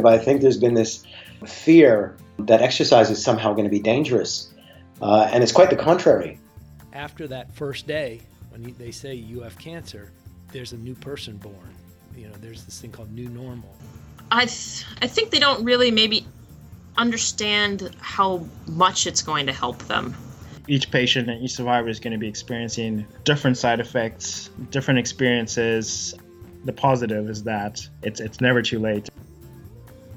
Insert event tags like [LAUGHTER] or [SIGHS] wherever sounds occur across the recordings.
But I think there's been this fear that exercise is somehow going to be dangerous. Uh, and it's quite the contrary. After that first day, when they say you have cancer, there's a new person born. You know, there's this thing called new normal. I, th- I think they don't really maybe understand how much it's going to help them. Each patient and each survivor is going to be experiencing different side effects, different experiences. The positive is that it's, it's never too late.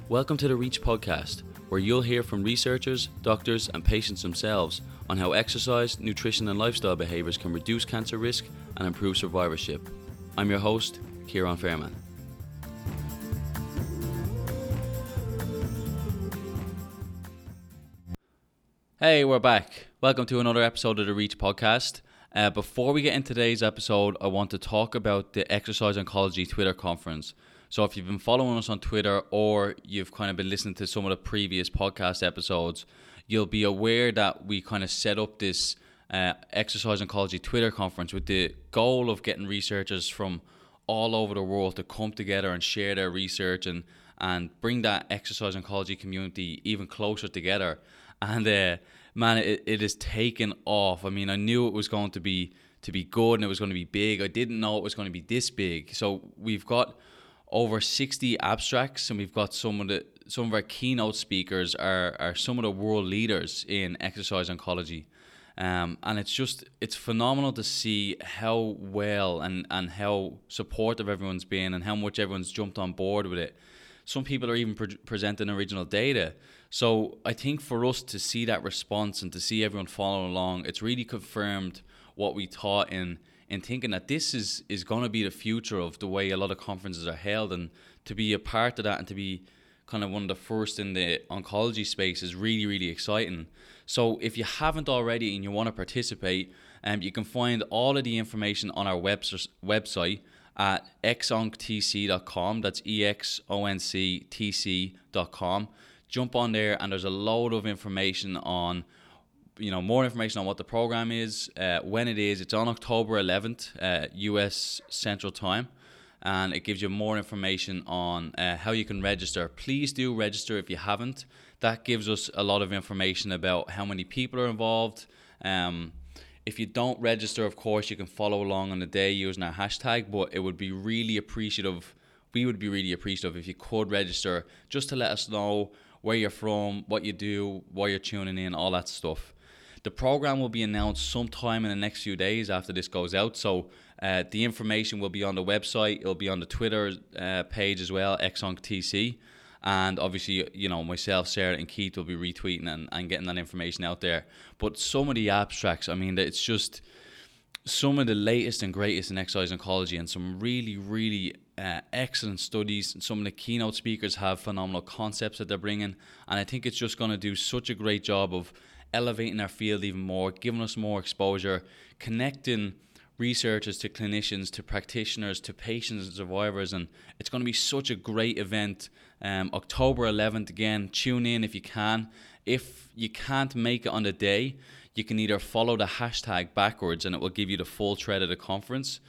Welcome to the Reach podcast, where you'll hear from researchers, doctors, and patients themselves on how exercise, nutrition, and lifestyle behaviours can reduce cancer risk and improve survivorship. I'm your host, Kieran Fairman. Hey, we're back. Welcome to another episode of the Reach podcast. Uh, before we get into today's episode, I want to talk about the Exercise Oncology Twitter conference. So, if you've been following us on Twitter or you've kind of been listening to some of the previous podcast episodes, you'll be aware that we kind of set up this uh, Exercise Oncology Twitter conference with the goal of getting researchers from all over the world to come together and share their research and, and bring that exercise oncology community even closer together and uh, man, it, it has taken off. I mean, I knew it was going to be to be good and it was going to be big. I didn't know it was going to be this big. So we've got over 60 abstracts and we've got some of the some of our keynote speakers are, are some of the world leaders in exercise oncology. Um, and it's just it's phenomenal to see how well and, and how supportive everyone's been and how much everyone's jumped on board with it. Some people are even pre- presenting original data. So I think for us to see that response and to see everyone follow along, it's really confirmed what we taught in in thinking that this is is going to be the future of the way a lot of conferences are held, and to be a part of that and to be kind of one of the first in the oncology space is really really exciting. So if you haven't already and you want to participate, um, you can find all of the information on our web- website at exonctc.com. That's e x o n c t c.com jump on there and there's a load of information on you know more information on what the program is uh, when it is it's on october 11th uh, us central time and it gives you more information on uh, how you can register. Please do register if you haven't. That gives us a lot of information about how many people are involved. Um, if you don't register of course you can follow along on the day using our hashtag but it would be really appreciative we would be really appreciative if you could register just to let us know where you're from, what you do, why you're tuning in, all that stuff. The program will be announced sometime in the next few days after this goes out. So uh, the information will be on the website. It'll be on the Twitter uh, page as well, ExOncTC. And obviously, you know, myself, Sarah, and Keith will be retweeting and, and getting that information out there. But some of the abstracts, I mean, it's just some of the latest and greatest in exercise oncology and some really, really uh, excellent studies. And some of the keynote speakers have phenomenal concepts that they're bringing, and I think it's just going to do such a great job of elevating our field even more, giving us more exposure, connecting researchers to clinicians, to practitioners, to patients and survivors, and it's going to be such a great event. Um, October 11th, again, tune in if you can. If you can't make it on the day, you can either follow the hashtag backwards and it will give you the full thread of the conference,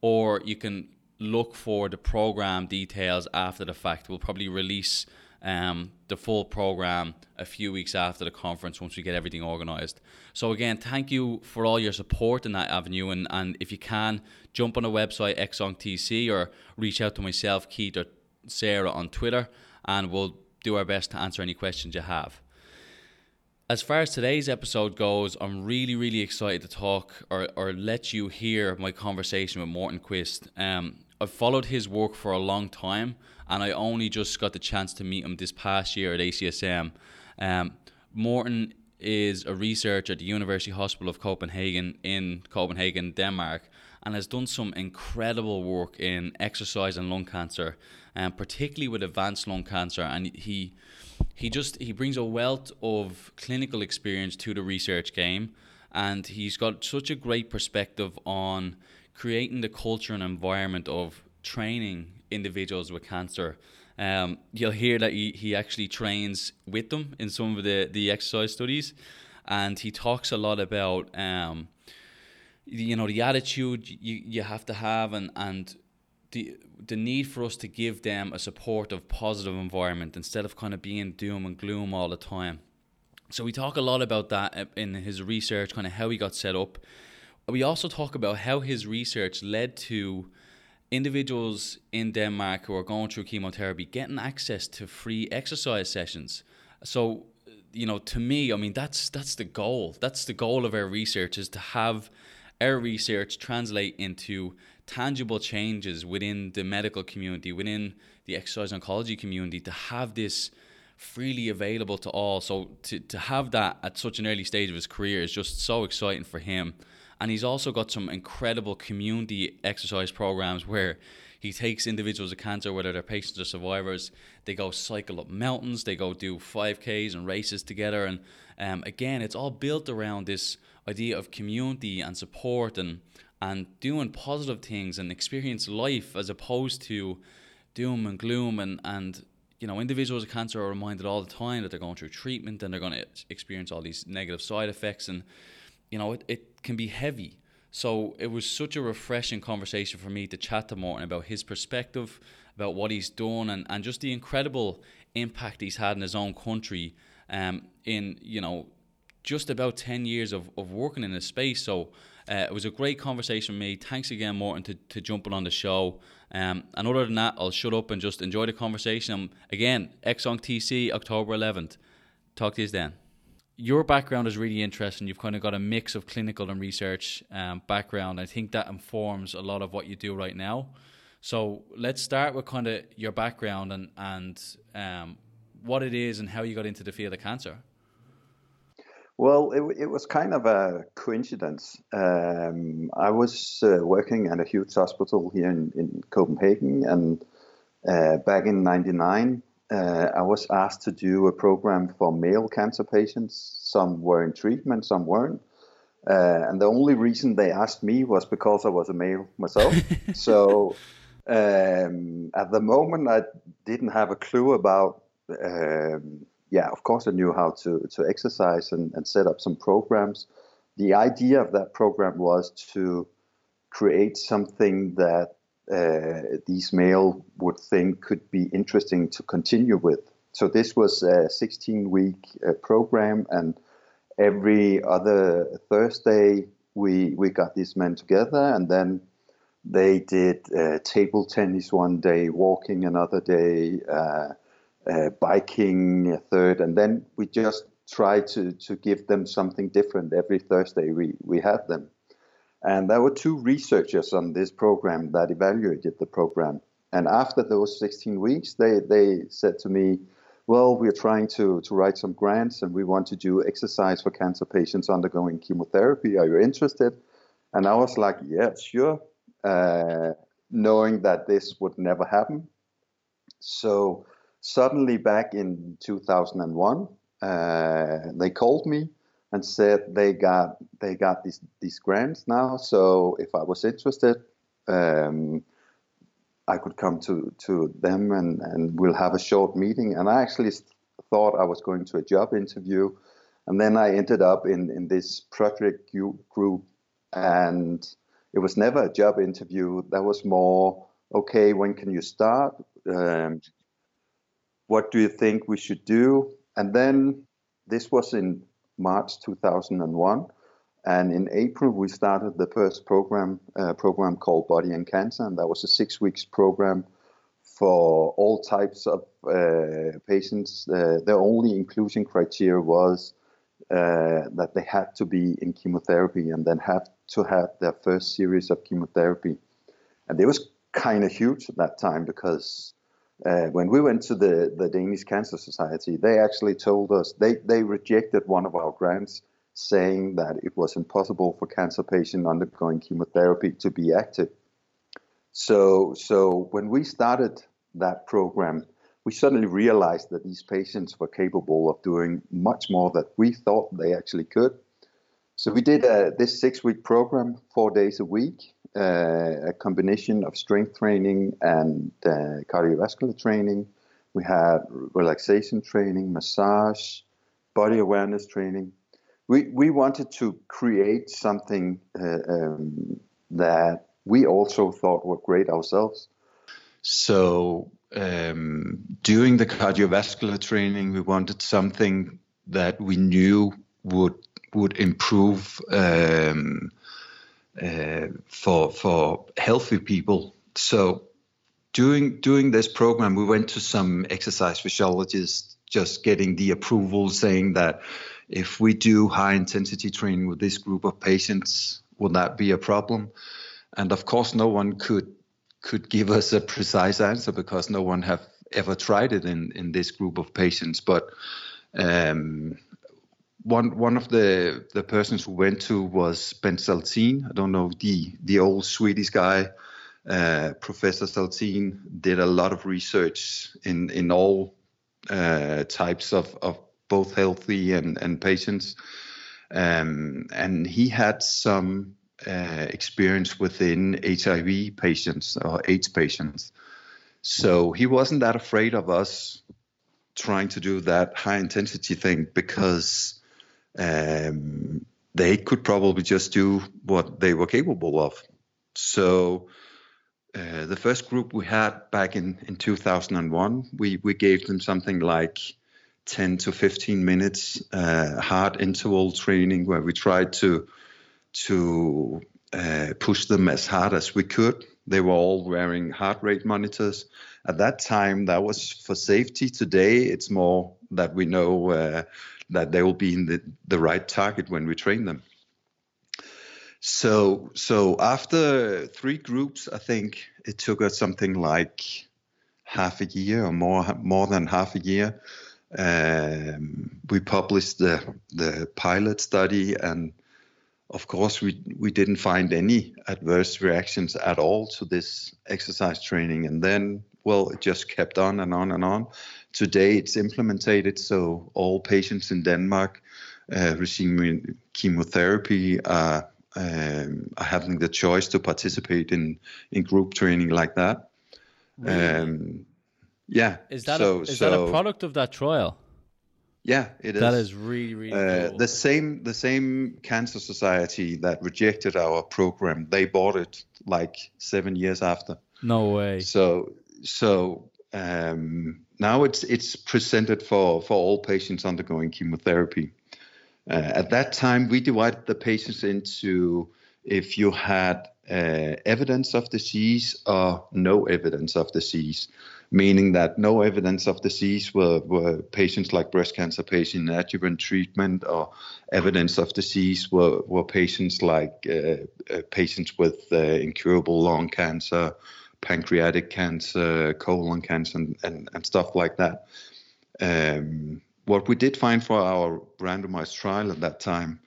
or you can look for the program details after the fact. We'll probably release um, the full program a few weeks after the conference once we get everything organized. So again, thank you for all your support in that avenue, and, and if you can, jump on the website ExOncTC or reach out to myself, Keith, or Sarah on Twitter, and we'll do our best to answer any questions you have. As far as today's episode goes, I'm really, really excited to talk or, or let you hear my conversation with Morten Quist. Um, I've followed his work for a long time, and I only just got the chance to meet him this past year at ACSM. Um, Morten is a researcher at the University Hospital of Copenhagen in Copenhagen, Denmark, and has done some incredible work in exercise and lung cancer, and um, particularly with advanced lung cancer. And he he just he brings a wealth of clinical experience to the research game, and he's got such a great perspective on creating the culture and environment of training individuals with cancer. Um, you'll hear that he, he actually trains with them in some of the, the exercise studies, and he talks a lot about um, you know the attitude you, you have to have and, and the the need for us to give them a supportive, positive environment instead of kind of being doom and gloom all the time. So we talk a lot about that in his research, kind of how he got set up. We also talk about how his research led to individuals in Denmark who are going through chemotherapy getting access to free exercise sessions. So, you know, to me, I mean, that's that's the goal. That's the goal of our research is to have our research translate into tangible changes within the medical community, within the exercise oncology community, to have this freely available to all. So to, to have that at such an early stage of his career is just so exciting for him. And he's also got some incredible community exercise programs where he takes individuals with cancer, whether they're patients or survivors, they go cycle up mountains, they go do 5Ks and races together. And um, again, it's all built around this idea of community and support and, and doing positive things and experience life as opposed to doom and gloom. And, and you know, individuals with cancer are reminded all the time that they're going through treatment and they're going to experience all these negative side effects, and you know, it, it can be heavy. So it was such a refreshing conversation for me to chat to Morten about his perspective, about what he's done, and, and just the incredible impact he's had in his own country. Um, in you know, just about ten years of, of working in this space. So uh, it was a great conversation with me. Thanks again, Morten, to, to jumping on the show. Um, and other than that, I'll shut up and just enjoy the conversation. Um, again, ExOncTC, October 11th. Talk to you then. Your background is really interesting. You've kind of got a mix of clinical and research um, background. I think that informs a lot of what you do right now. So let's start with kind of your background and and um, what it is and how you got into the field of cancer. Well, it, it was kind of a coincidence. Um, I was uh, working at a huge hospital here in, in Copenhagen, and uh, back in '99, uh, I was asked to do a program for male cancer patients. Some were in treatment, some weren't. Uh, and the only reason they asked me was because I was a male myself. [LAUGHS] so um, at the moment, I didn't have a clue about um, yeah, of course, I knew how to, to exercise and, and set up some programs. The idea of that program was to create something that these male would think could be interesting to continue with. So this was a 16 week uh, program, and every other Thursday we we got these men together, and then they did uh, table tennis one day, walking another day, uh, uh, biking third, and then we just try to to give them something different every Thursday. We we had them, and there were two researchers on this program that evaluated the program. And after those 16 weeks, they they said to me, "Well, we're trying to to write some grants, and we want to do exercise for cancer patients undergoing chemotherapy. Are you interested?" And I was like, "Yeah, sure," uh, knowing that this would never happen. So suddenly back in 2001 uh, they called me and said they got they got these these grants now. So if i was interested um, i could come to to them and and we'll have a short meeting. And i actually thought i was going to a job interview. And then i ended up in in this project group. And it was never a job interview. That was more okay when can you start? Um, what do you think we should do? And then this was in March 2001. And in April, we started the first program, uh, program called Body and Cancer, and that was a six weeks program for all types of uh, patients. Uh, the only inclusion criteria was uh, that they had to be in chemotherapy and then have to have their first series of chemotherapy. And it was kind of huge at that time because uh, when we went to the, the Danish Cancer Society, they actually told us they, they rejected one of our grants, saying that it was impossible for cancer patients undergoing chemotherapy to be active. So, so when we started that program, we suddenly realized that these patients were capable of doing much more that we thought they actually could. So we did a, this six-week program, four days a week, uh, a combination of strength training and uh, cardiovascular training. We had relaxation training, massage, body awareness training. We, we wanted to create something uh, um, that we also thought were great ourselves. So um, doing the cardiovascular training, we wanted something that we knew would would improve um, uh, for for healthy people. So doing doing this program, we went to some exercise physiologists, just getting the approval, saying that if we do high intensity training with this group of patients, would that be a problem? And of course, no one could could give us a precise answer because no one have ever tried it in in this group of patients. But um, one one of the the persons who went to was Bengt Saltin. I don't know the the old Swedish guy. Uh, Professor Saltin did a lot of research in in all uh, types of, of both healthy and, and patients. Um, and he had some uh, experience within HIV patients or AIDS patients. So he wasn't that afraid of us trying to do that high intensity thing because um, they could probably just do what they were capable of. So uh, the first group we had back in, in 2001, we, we gave them something like 10 to 15 minutes uh, hard interval training where we tried to to uh, push them as hard as we could. They were all wearing heart rate monitors. At that time, that was for safety. Today, it's more that we know uh, that they will be in the, the right target when we train them. So, so after three groups, I think it took us something like half a year or more, more than half a year. Um, we published the the pilot study, and of course, we we didn't find any adverse reactions at all to this exercise training. And then, well, it just kept on and on and on. Today, it's implemented, so all patients in Denmark uh, receiving chemotherapy are um, are having the choice to participate in in group training like that. Really? Um, yeah. Is that so, a, is so, that a product of that trial? Yeah, it is. That is really really Uh, cool. the same the same cancer society that rejected our program. They bought it like seven years after. no way. So so um, now it's it's presented for for all patients undergoing chemotherapy. Uh, at that time, we divided the patients into if you had uh, evidence of disease or no evidence of disease, meaning that no evidence of disease were, were patients like breast cancer patient in adjuvant treatment, or evidence of disease were, were patients like uh, uh, patients with uh, incurable lung cancer, pancreatic cancer, colon cancer, and, and, and stuff like that. Um, what we did find for our randomized trial at that time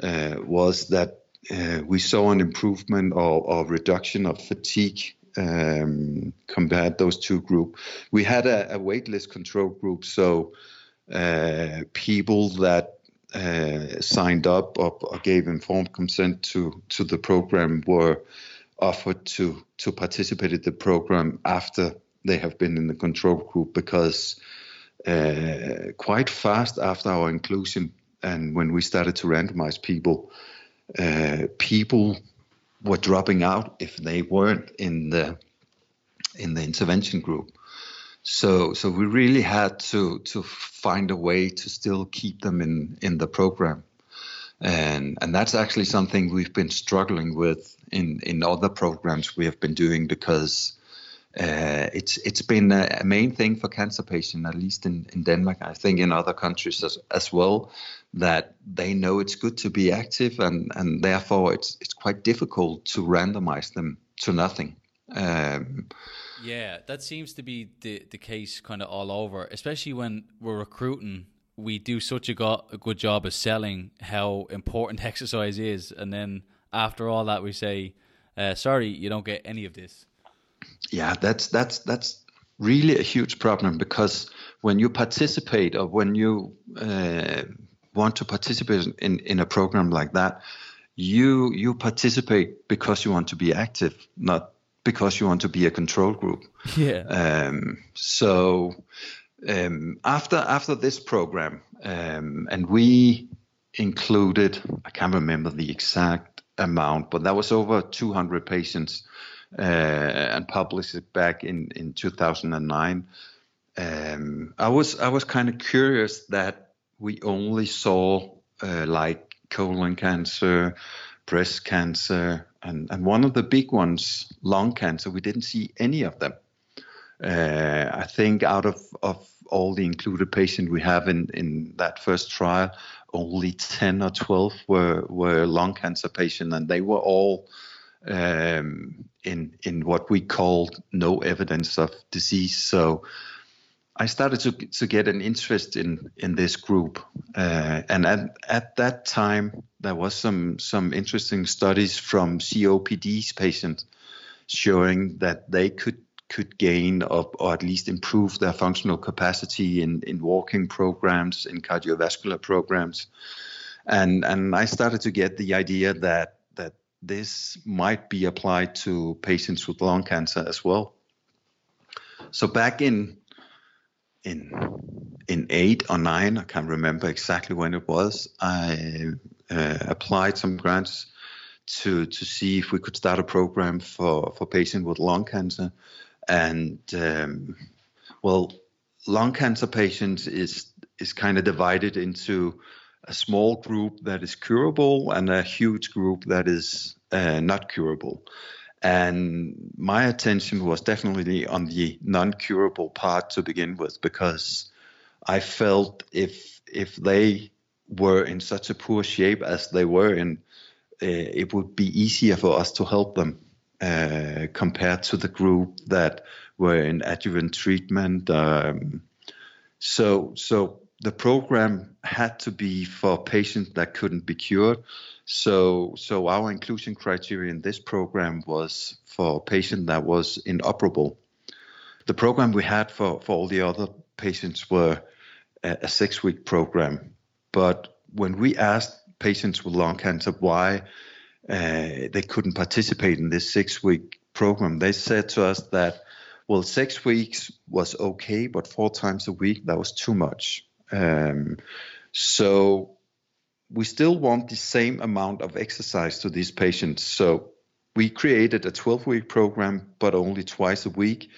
uh, was that uh, we saw an improvement or, or reduction of fatigue um, compared those two groups. We had a, a waitlist control group, so uh, people that uh, signed up or, or, gave informed consent to to the program were offered to to participate in the program after they have been in the control group because uh, quite fast after our inclusion and when we started to randomize people, uh, people were dropping out if they weren't in the in the intervention group. So so we really had to to find a way to still keep them in in the program. And and that's actually something we've been struggling with in in other programs we have been doing because uh, it's it's been a, a, main thing for cancer patients, at least in, in Denmark. I think in other countries as, as well, that they know it's good to be active, and, and therefore it's it's quite difficult to randomize them to nothing. Um, yeah, that seems to be the the case kind of all over, especially when we're recruiting. We do such a, go- a good job of selling how important [LAUGHS] exercise is, and then after all that, we say, uh, "Sorry, you don't get any of this." yeah that's that's that's really a huge problem because when you participate or when you uh, want to participate in in a program like that you you participate because you want to be active not because you want to be a control group [LAUGHS] yeah um, so um, after after this program um, and we included i can't remember the exact amount but that was over 200 patients uh, and published it back in, in 2009. Um, I was I was kind of curious that we only saw uh, like colon cancer, breast cancer, and, and one of the big ones, lung cancer. We didn't see any of them. Uh, I think out of, of all the included patients we have in, in that first trial, only 10 or 12 were, were lung cancer patients, and they were all um, in, in what we called no evidence of disease. So I started to, to get an interest in, in this group. Uh, and at, at that time, there was some, some interesting studies from COPD patients showing that they could could gain or, or, at least improve their functional capacity in, in walking programs, in cardiovascular programs. And, and I started to get the idea that, that this might be applied to patients with lung cancer as well. So back in in in eight or nine, I can't remember exactly when it was. I uh, applied some grants to to see if we could start a program for for patients with lung cancer, and um, well, lung cancer patients is is kind of divided into a small group that is curable and a huge group that is uh, not curable. And my attention was definitely on the non-curable part to begin with, because I felt if if they were in such a poor shape as they were in, uh, it would be easier for us to help them uh, compared to the group that were in adjuvant treatment. Um, so, so the program had to be for patients that couldn't be cured. So, so our inclusion criteria in this program was for patient that was inoperable. The program we had for, for all the other patients were a, a six-week program. But when we asked patients with lung cancer why uh, they couldn't participate in this six week program. They said to us that, well, six weeks was okay, but four times a week, that was too much. Um, so we still want the same amount of exercise to these patients. So we created a 12 week program, but only twice a week.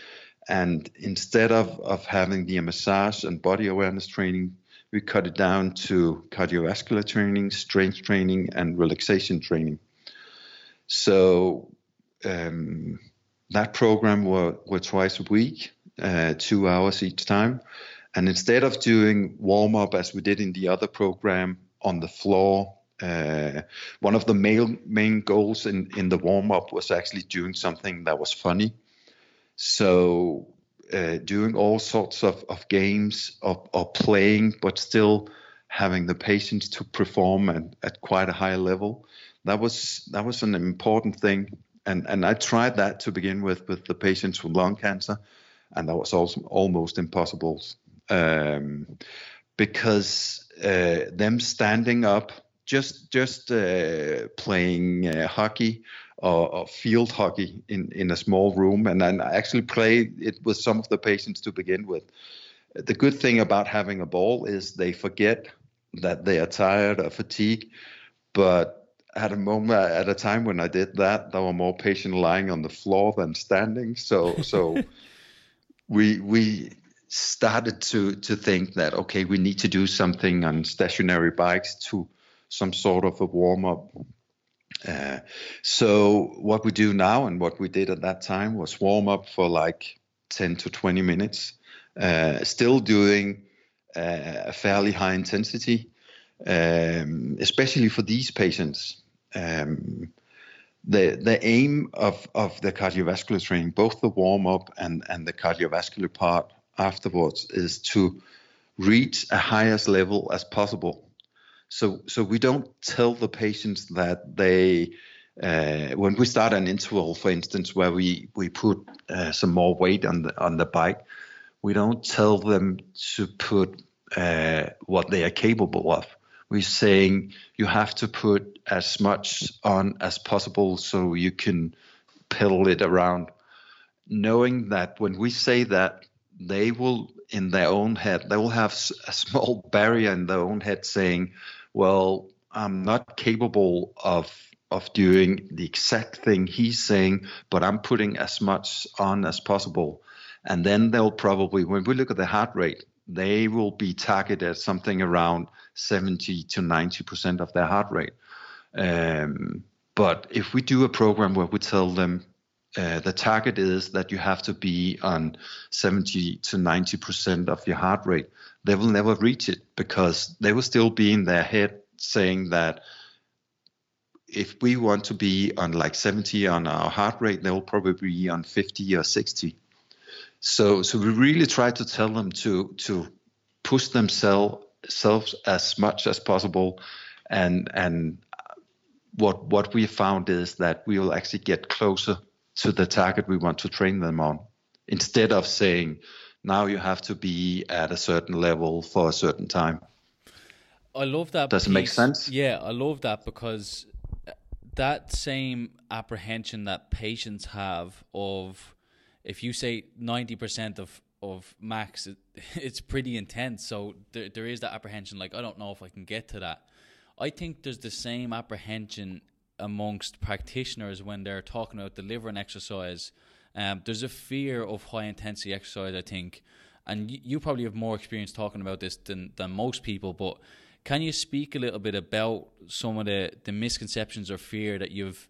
And instead of, of having the massage and body awareness training, we cut it down to cardiovascular training, strength training, and relaxation training. So um, that program were, were twice a week, uh, two hours each time. And instead of doing warm up as we did in the other program on the floor, uh, one of the main, main goals in, in the warm up was actually doing something that was funny. So, uh, doing all sorts of, of games or, playing, but still having the patients to perform at, at quite a high level that was that was an important thing, and and I tried that to begin with with the patients with lung cancer, and that was also almost impossible, um, because uh, them standing up, just just uh, playing uh, hockey or, or, field hockey in in a small room, and then I actually played it with some of the patients to begin with. The good thing about having a ball is they forget that they are tired or fatigued, but at a moment at a time when I did that, there were more patients lying on the floor than standing. So so [LAUGHS] we we started to to think that okay, we need to do something on stationary bikes to some sort of a warm up. Uh, so what we do now and what we did at that time was warm up for like 10 to 20 minutes, uh, still doing uh, a fairly high intensity, um, especially for these patients um, the the aim of of the cardiovascular training, both the warm up and and the cardiovascular part afterwards, is to reach a highest level as possible. So so we don't tell the patients that they uh, when we start an interval, for instance, where we we put uh, some more weight on the on the bike, we don't tell them to put uh, what they are capable of we're saying you have to put as much on as possible so you can pedal it around, knowing that when we say that, they will, in their own head, they will have a small [LAUGHS] barrier in their own head saying, well, I'm not capable of of doing the exact thing he's saying, but I'm putting as much on as possible. And then they'll probably, when we look at the heart rate, they will be targeted at something around 70 to 90% of their heart rate. Um, but if we do a program where we tell them uh, the target is that you have to be on 70 to 90% of your heart rate, they will never reach it because they will still be in their head saying that if we want to be on like 70 on our heart rate, they will probably be on 50 or 60. So, so we really try to tell them to to push themselves as much as possible, and and what what we found is that we will actually get closer to the target we want to train them on, instead of saying now you have to be at a certain level for a certain time. I love that. Does piece. it make sense? Yeah, I love that because that same apprehension that patients have of if you say 90% of of max it, [LAUGHS] it's pretty intense. So there, there is that apprehension like i don't know if i can get to that. I think there's the same apprehension amongst practitioners when they're talking about delivering exercise. Um, there's a fear of high intensity exercise i think. And you, you probably have more experience talking about this than, than most people but can you speak a little bit about some of the, the misconceptions or fear that you've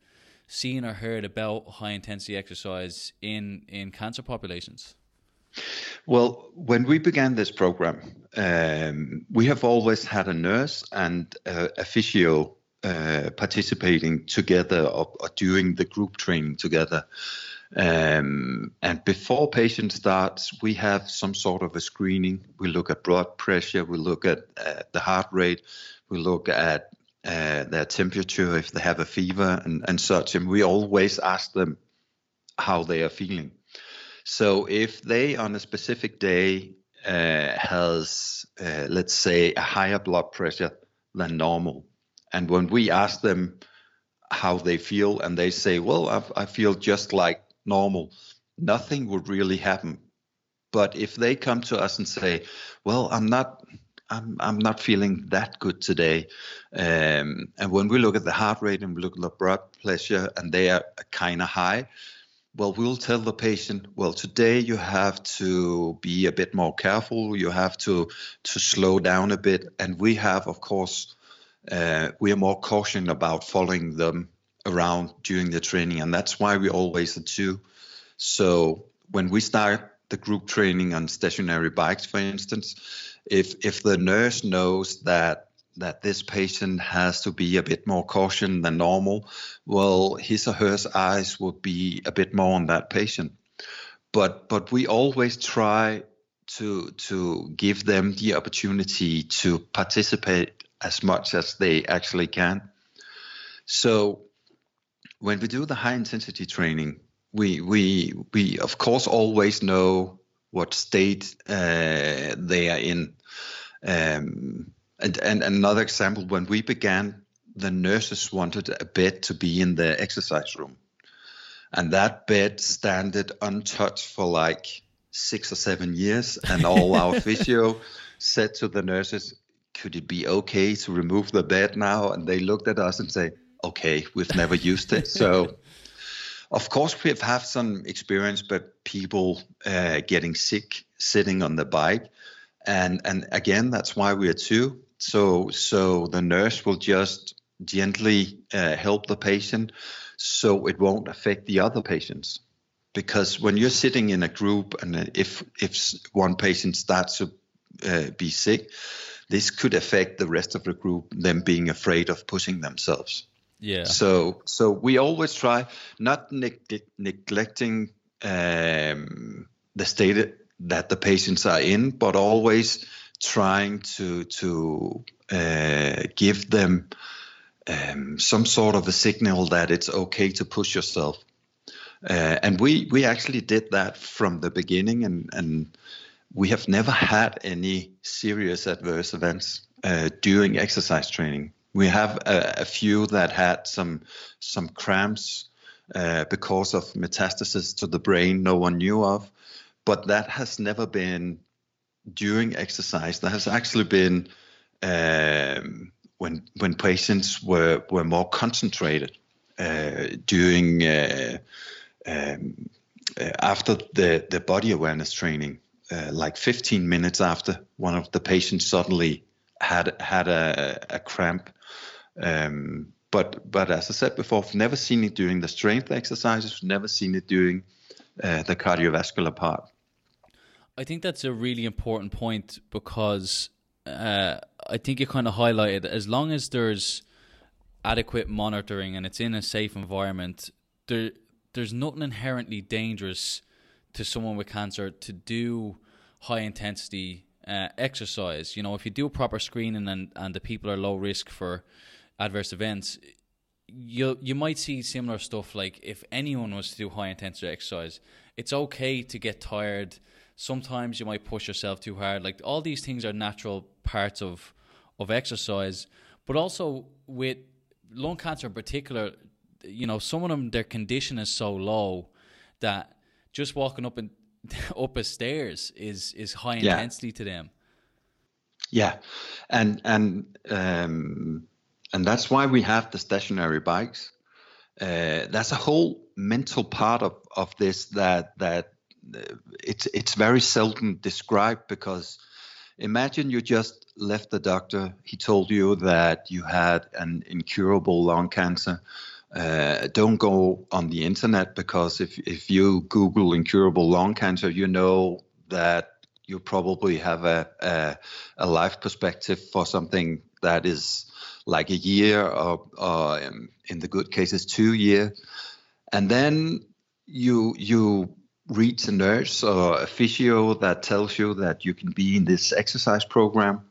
seen or heard about high intensity exercise in, in cancer populations? Well, when we began this program, um, we have always had a nurse and a, a physio uh, participating together or, or, doing the group training together. Um, and before patient starts, we have some sort of a screening. We look at blood pressure, we look at uh, the heart rate, we look at uh, their temperature, if they have a fever and, and such. And we always ask them how they are feeling. So if they on a specific day uh, has, uh, let's say, a higher blood pressure than normal, and when we ask them how they feel, and they say, "Well, I, I feel just like normal, nothing would really happen. But if they come to us and say, "Well, I'm not." I'm, I'm not feeling that good today. Um, and when we look at the heart rate and we look at the blood pressure and they are kind of high, well, we'll tell the patient, well, today you have to be a bit more careful. You have to to slow down a bit. And we have, of course, uh, we are more caution about following them around during the training, and that's why we always are two. So when we start the group training on stationary bikes, for instance, if if the nurse knows that that this patient has to be a bit more caution than normal, well, his or her eyes would be a bit more on that patient. But but we always try to to give them the opportunity to participate as much as they actually can. So when we do the high intensity training, we we we of course always know what state uh, they are in. Um, and, and another example, when we began, the nurses wanted a bed to be in the exercise room, and that bed standed untouched for like six or seven years, and all our [LAUGHS] physio said to the nurses, "Could it be okay to remove the bed now?" And they looked at us and say, okay, we've never used it. So, [LAUGHS] of course, we've had some experience, but people uh, getting sick sitting on the bike, and and again, that's why we are two. So so the nurse will just gently uh, help the patient, so it won't affect the other patients. Because when you're sitting in a group, and if if one patient starts to uh, be sick, this could affect the rest of the group, them being afraid of pushing themselves. Yeah. So so we always try not neg- neglecting um, the state that the patients are in, but always trying to to uh, give them um, some sort of a signal that it's okay to push yourself. Uh, and we we actually did that from the beginning, and and we have never had any serious adverse events uh, during exercise training. We have a, a few that had some some cramps uh, because of metastasis to the brain no one knew of, but that has never been during exercise. There has actually been um, when when patients were were more concentrated uh, during uh, um, uh, after the the body awareness training, uh, like 15 minutes after one of the patients suddenly had had a, a cramp. Um, but but as I said before, I've never seen it during the strength exercises. Never seen it during uh, the cardiovascular part. I think that's a really important point because uh, I think you kind of highlighted as long as there's adequate monitoring and it's in a safe environment, there there's nothing inherently dangerous to someone with cancer to do high intensity uh, exercise. You know, if you do proper screening and, and the people are low risk for adverse events, you you might see similar stuff. Like if anyone was to do high intensity exercise, it's okay to get tired. Sometimes you might push yourself too hard. Like all these things are natural parts of of exercise, but also with lung cancer in particular, you know, some of them their condition is so low that just walking up and [LAUGHS] up a stairs is is high Yeah. intensity to them. Yeah, and and um, and that's why we have the stationary bikes. Uh, that's a whole mental part of, of this that that it's it's very seldom described because imagine you just left the doctor. He told you that you had an incurable lung cancer. Uh, don't go on the internet because if if you Google incurable lung cancer, you know that you probably have a, a a life perspective for something that is like a year or, or um, in the good cases two years and then you you reach a nurse or a physio that tells you that you can be in this exercise program.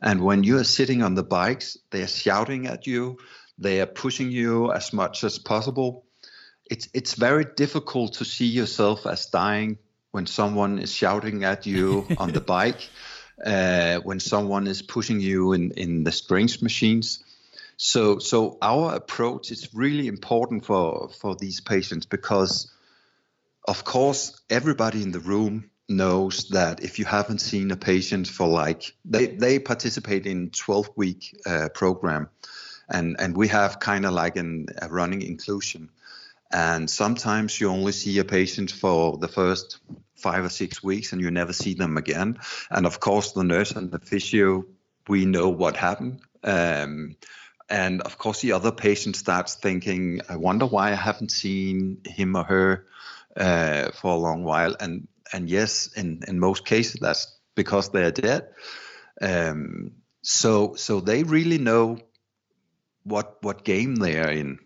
And when you are sitting on the bikes they are shouting at you. They are pushing you as much as possible. It's it's very difficult to see yourself as dying when someone is shouting at you [LAUGHS] on the bike uh, when someone is pushing you in, in the strength machines. So, so our approach is really important for, for these patients because, of course, everybody in the room knows that if you haven't seen a patient for like they, they participate in 12 week uh, program and and we have kind of like an, a running inclusion. And sometimes you only see a patient for the first five or six weeks and you never see them again. And of course the nurse and the physio we know what happened. Um, and of course the other patient starts thinking i wonder why i haven't seen him or her uh, for a long while and and yes in in most cases that's because they're dead um, so so they really know what what game they are in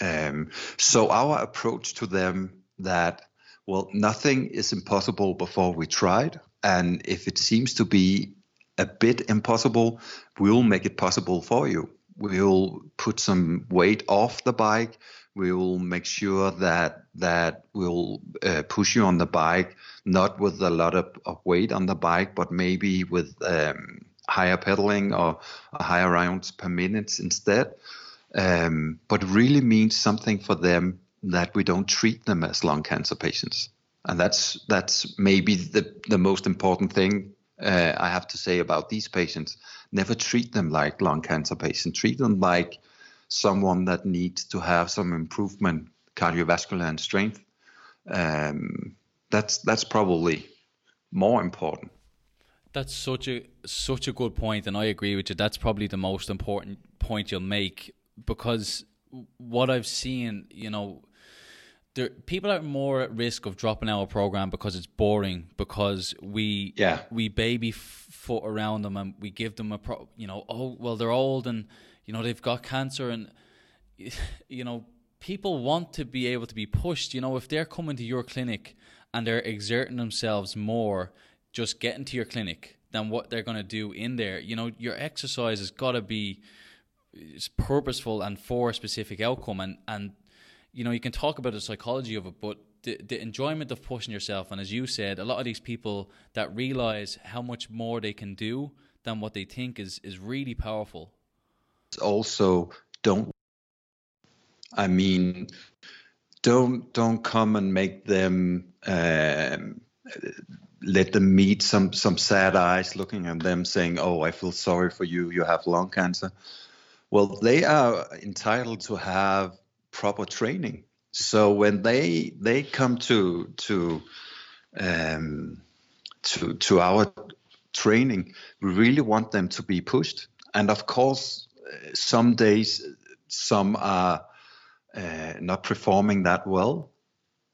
um, so our approach to them that well, nothing is impossible before we tried, and if it seems to be a bit impossible, we'll make it possible for you. We'll put some weight off the bike. We will make sure that that we'll uh, push you on the bike, not with a lot of, of weight on the bike, but maybe with um, higher pedaling or higher rounds per minute instead um, but really means something for them that we don't treat them as lung cancer patients, and that's that's maybe the the most important thing uh, I have to say about these patients. Never treat them like lung cancer patients. Treat them like someone that needs to have some improvement, cardiovascular and strength. Um, that's that's probably more important. That's such a such a good point, and I agree with you. That's probably the most important point you'll make because what I've seen, you know, there people are more at risk of dropping out of a program because it's boring because we Yeah. we baby foot around them and we give them a pro, you know oh well they're old and you know they've got cancer and [LAUGHS] you know people want to be able to be pushed. You know if they're coming to your clinic and they're exerting themselves more just getting to your clinic than what they're going to do in there you know your exercise has got to be purposeful and for a specific outcome. And and you know you can talk about the psychology of it but the, the enjoyment of pushing yourself and as you said a lot of these people that realize how much more they can do than what they think is is really powerful also don't i mean don't don't come and make them um, let them meet some some sad eyes looking at them saying oh i feel sorry for you you have lung cancer well they are entitled to have proper training. So when they they come to to um, to to our training, we really want them to be pushed. And of course, uh, some days some are uh, not performing that well,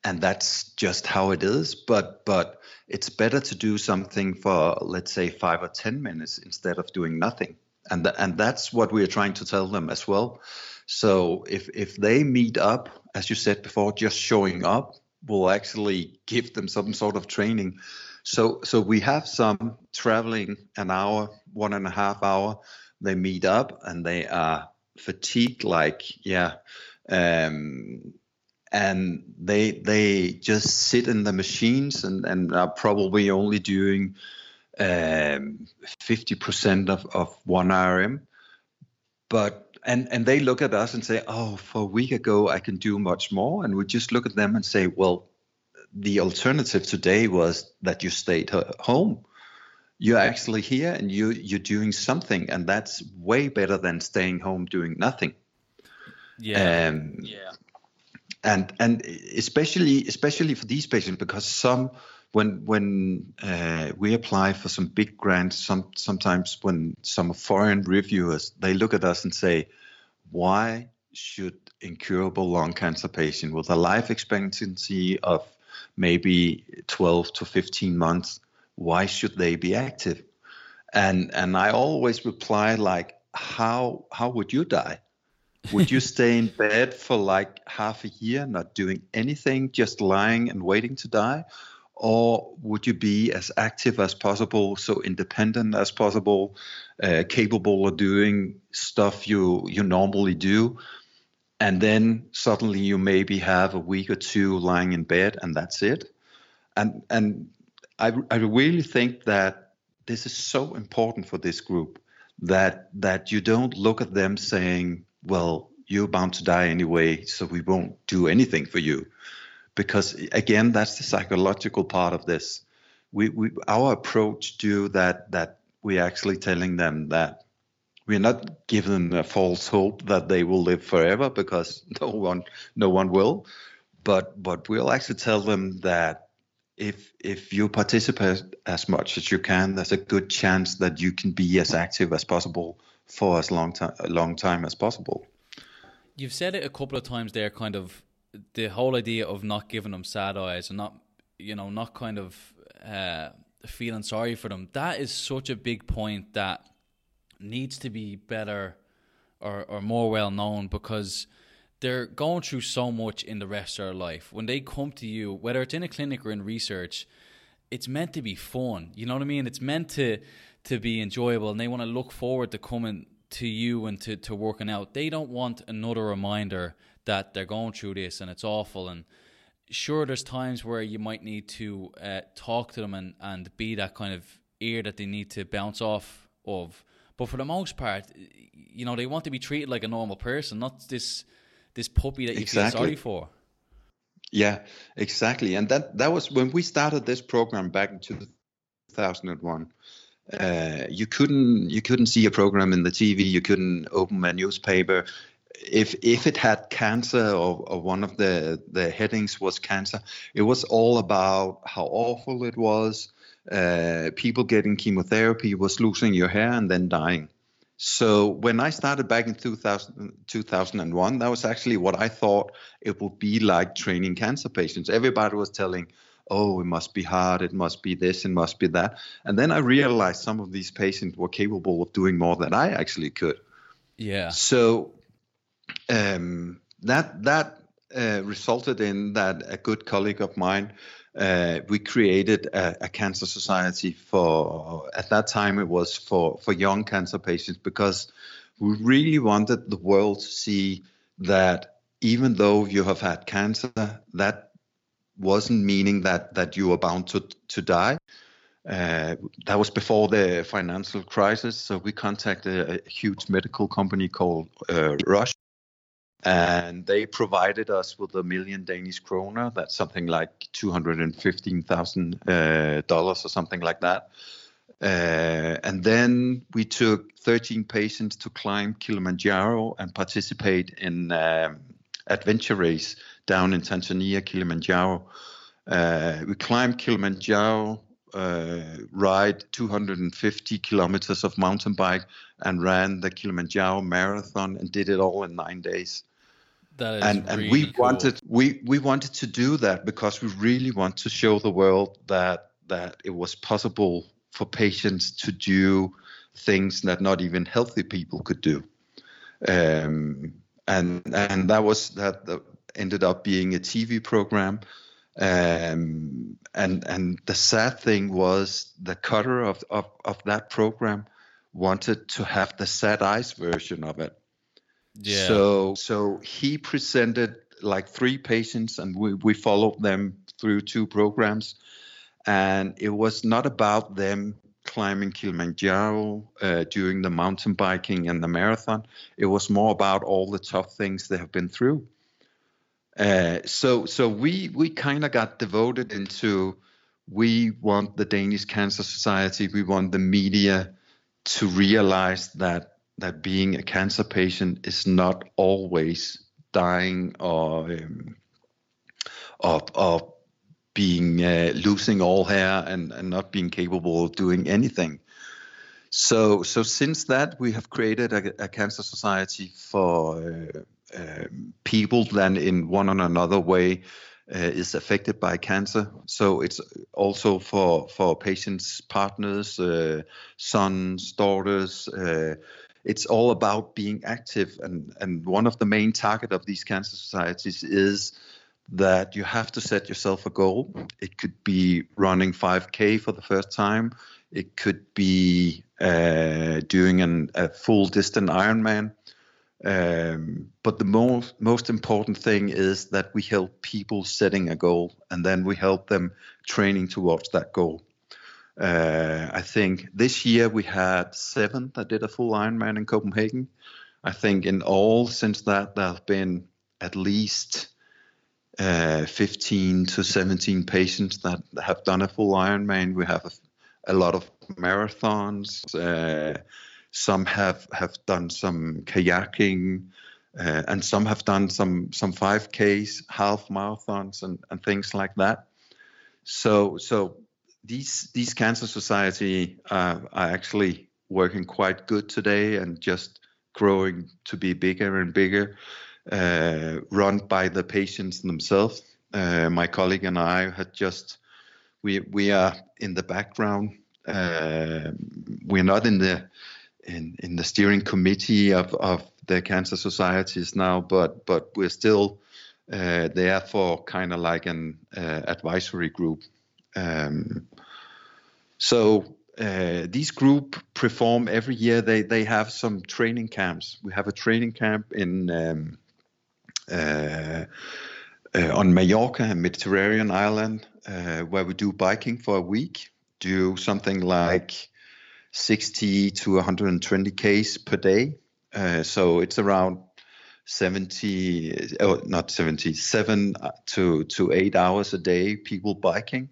and that's just how it is. But but it's better to do something for let's say five or ten minutes instead of doing nothing. And th- and that's what we're trying to tell them as well. So if if they meet up, as you said before, just showing up will actually give them some sort of training. So so we have some traveling an hour, one and a half hour. They meet up and they are fatigued, like yeah, um, and they they just sit in the machines and and are probably only doing um, 50% of, of one RM. But and and they look at us and say, "Oh, for a week ago I can do much more," and we just look at them and say, "Well, the alternative today was that you stayed home. You're actually here and you you're doing something, and that's way better than staying home doing nothing." Yeah. Um, yeah. and and especially especially for these patients because some when when uh, we apply for some big grants, some sometimes when some foreign reviewers they look at us and say, why should incurable lung cancer patient with a life expectancy of maybe 12 to 15 months, why should they be active? And and I always reply like, how how would you die? Would you [LAUGHS] stay in bed for like half a year, not doing anything, just lying and waiting to die? Or would you be as active as possible, so independent as possible, uh, capable of doing stuff you you normally do, and then suddenly you maybe have a week or two lying in bed, and that's it. And and I I really think that this is so important for this group that that you don't look at them saying, well, you're bound to die anyway, so we won't do anything for you. Because again that's the psychological part of this. We, we our approach to that that we're actually telling them that we're not giving them a false hope that they will live forever because [LAUGHS] no one no one will. But but we'll actually tell them that if if you participate as much as you can there's a good chance that you can be as active as possible for as long time a long time as possible. You've said it a couple of times there kind of the whole idea of not giving them sad eyes and not you know not kind of uh, feeling sorry for them. That is such a big point that needs to be better or, or more well known because they're going through so much in the rest of their life. When they come to you whether it's in a clinic or in research it's meant to be fun. You know what i mean? It's meant to to be enjoyable and they want to look forward to coming to you and to, to working out. They don't want another reminder that they're going through this and it's awful. And sure there's times where you might need to uh, talk to them and, and be that kind of ear that they need to bounce off of. But for the most part you know they want to be treated like a normal person not this this puppy that you exactly. feel sorry for yeah exactly and that that was when we started this program back in 2001 uh, you couldn't you couldn't see a program in the TV. You couldn't open a newspaper if if it had cancer or, or, one of the the headings was cancer, it was all about how awful it was. Uh, people getting chemotherapy was losing your hair and then dying. So when I started back in 2000, 2001, that was actually what I thought it would be like training cancer patients. Everybody was telling, oh, it must be hard, it must be this, it must be that. And then I realized some of these patients were capable of doing more than I actually could. Yeah. So um, that that uh, resulted in that a good colleague of mine uh, we created a, a, cancer society for at that time it was for for young cancer patients because we really wanted the world to see that even though you have had cancer that wasn't meaning that that you were bound to to die. Uh, that was before the financial crisis. So we contacted a, huge medical company called uh, Roche and they provided us with a million Danish kroner. That's something like two hundred and fifteen thousand uh, dollars or something like that. Uh, and then we took 13 patients to climb Kilimanjaro and participate in um, adventure race down in Tanzania, Kilimanjaro. Uh, we climbed Kilimanjaro, uh, ride 250 kilometers of mountain bike, and ran the Kilimanjaro marathon, and did it all in nine days. And really and we cool. wanted we we wanted to do that because we really want to show the world that that it was possible for patients to do things that not even healthy people could do. Um, and and that was that, that ended up being a TV program. Um, and and the sad thing was the cutter of, of, of that program wanted to have the sad eyes version of it yeah. so so he presented like three patients, and we we followed them through two programs, and it was not about them climbing Kilimanjaro, uh, doing the mountain biking and the marathon. It was more about all the tough things they have been through. Uh, so so we we kind of got devoted into we want the Danish Cancer Society, we want the media to realize that that being a cancer patient is not always dying or um, or, being uh, losing all hair and, and not being capable of doing anything. So so since that we have created a, a cancer society for uh, um, people that in one or another way uh, is affected by cancer. So it's also for for patients, partners, uh, sons, daughters. It's all about being active, and and one of the main target of these cancer societies is that you have to set yourself a goal. It could be running 5K for the first time. It could be uh, doing an, a full distance Ironman. Um, but the most most important thing is that we help people setting a goal, and then we help them training towards that goal. Uh, I think this year we had seven that did a full Ironman in Copenhagen. I think in all since that there have been at least uh, 15 to 17 patients that have done a full Ironman. We have a, a lot of marathons. Uh, some have have done some kayaking, uh, and some have done some some 5Ks, half marathons, and, and things like that. So so these these cancer society uh, are actually working quite good today and just growing to be bigger and bigger, uh, run by the patients themselves. Uh, my colleague and I had just we we are in the background. Uh, we're not in the in, in the steering committee of, of the cancer societies now, but but we're still uh, there for kind of like an uh, advisory group. Um, so uh, these group perform every year. They they have some training camps. We have a training camp in um, uh, uh, on Mallorca, a Mediterranean island, uh, where we do biking for a week. Do something like 60 to 120 Ks per day. Uh, so it's around 70, oh, not 70, seven to, to eight hours a day, people biking.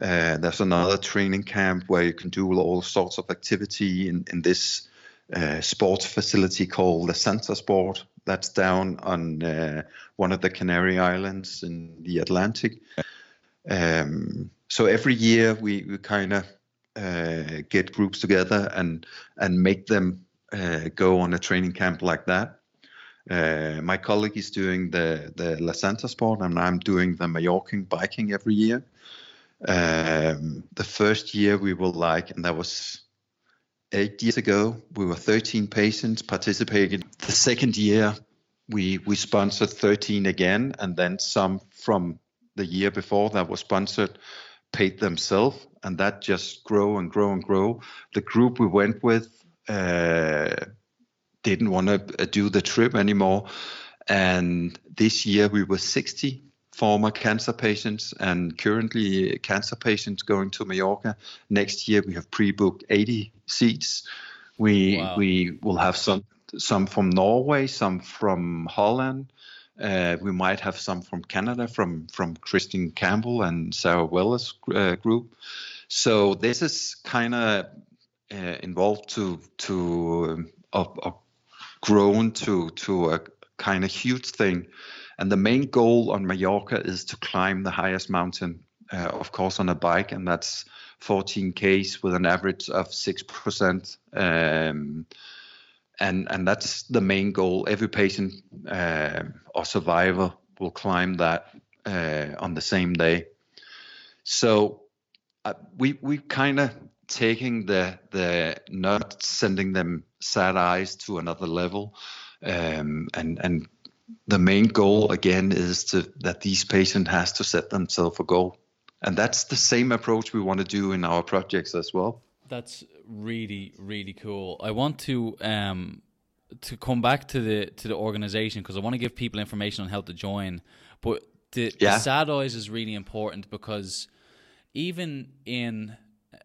Uh, there's another training camp where you can do all sorts of activity in, in this uh, sports facility called the Santa Sport. That's down on uh, one of the Canary Islands in the Atlantic. Um, so every year we, we kind of uh, get groups together and and make them uh, go on a training camp like that. Uh, my colleague is doing the the La Santa Sport, and I'm doing the Mallorcan biking every year. Um, the first year we were like, and that was eight years ago. We were 13 patients participating. The second year, we we sponsored 13 again, and then some from the year before that was sponsored paid themselves, and that just grow and grow and grow. The group we went with uh, didn't want to do the trip anymore, and this year we were 60 former cancer patients and currently cancer patients going to Mallorca. Next year we have pre-booked 80 seats. We Wow. we will have some some from Norway, some from Holland. Uh, we might have some from Canada, from from Christine Campbell and Sarah Weller's uh, group. So this is kind of uh, involved to to um, grown to to a kind of huge thing, And the main goal on Mallorca is to climb the highest mountain, uh, of course, on a bike, and that's 14 k's with an average of six percent. Um, and and that's the main goal. Every patient uh, or survivor will climb that uh, on the same day. So uh, we we kind of taking the the not sending them sad eyes to another level, um, and and the main goal again is to that these patients has to set themselves a goal, and that's the same approach we want to do in our projects as well. That's really really cool. I want to um to come back to the to the organization because I want to give people information on how to join, but the, yeah. the sad eyes is really important because even in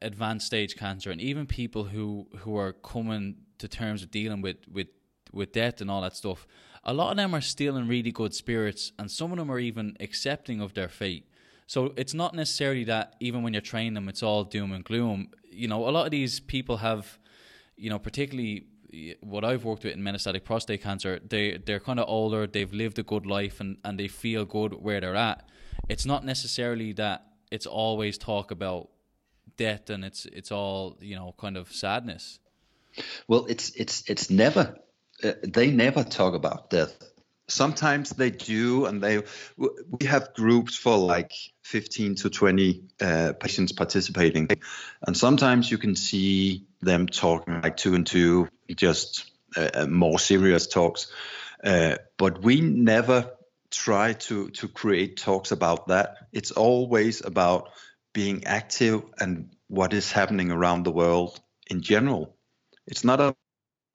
advanced stage cancer and even people who who are coming to terms with dealing with with with death and all that stuff a lot of them are still in really good spirits and some of them are even accepting of their fate so it's not necessarily that even when you're training them it's all doom and gloom you know a lot of these people have you know particularly eh, what I've worked with in metastatic prostate cancer, they they're kind of older, they've lived a good life, and and they feel good where they're at. It's not necessarily that it's always talk about death and it's it's all you know kind of sadness. Well, it's it's it's never uh, they never talk about death. Sometimes they do, and they we have groups for like 15 to 20 uh, patients participating, and sometimes you can see them talking like two and two, just uh, uh more serious talks. Uh, but we never try to to create talks about that. It's always about being active and what is happening around the world in general. It's not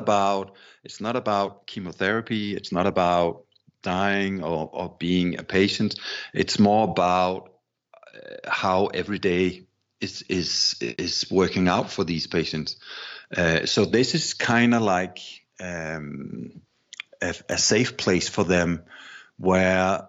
about it's not about chemotherapy. It's not about dying or, or being a patient. It's more about uh, how every day is is is working out for these patients. Uh, so this is kind of like um, a, a, safe place for them, where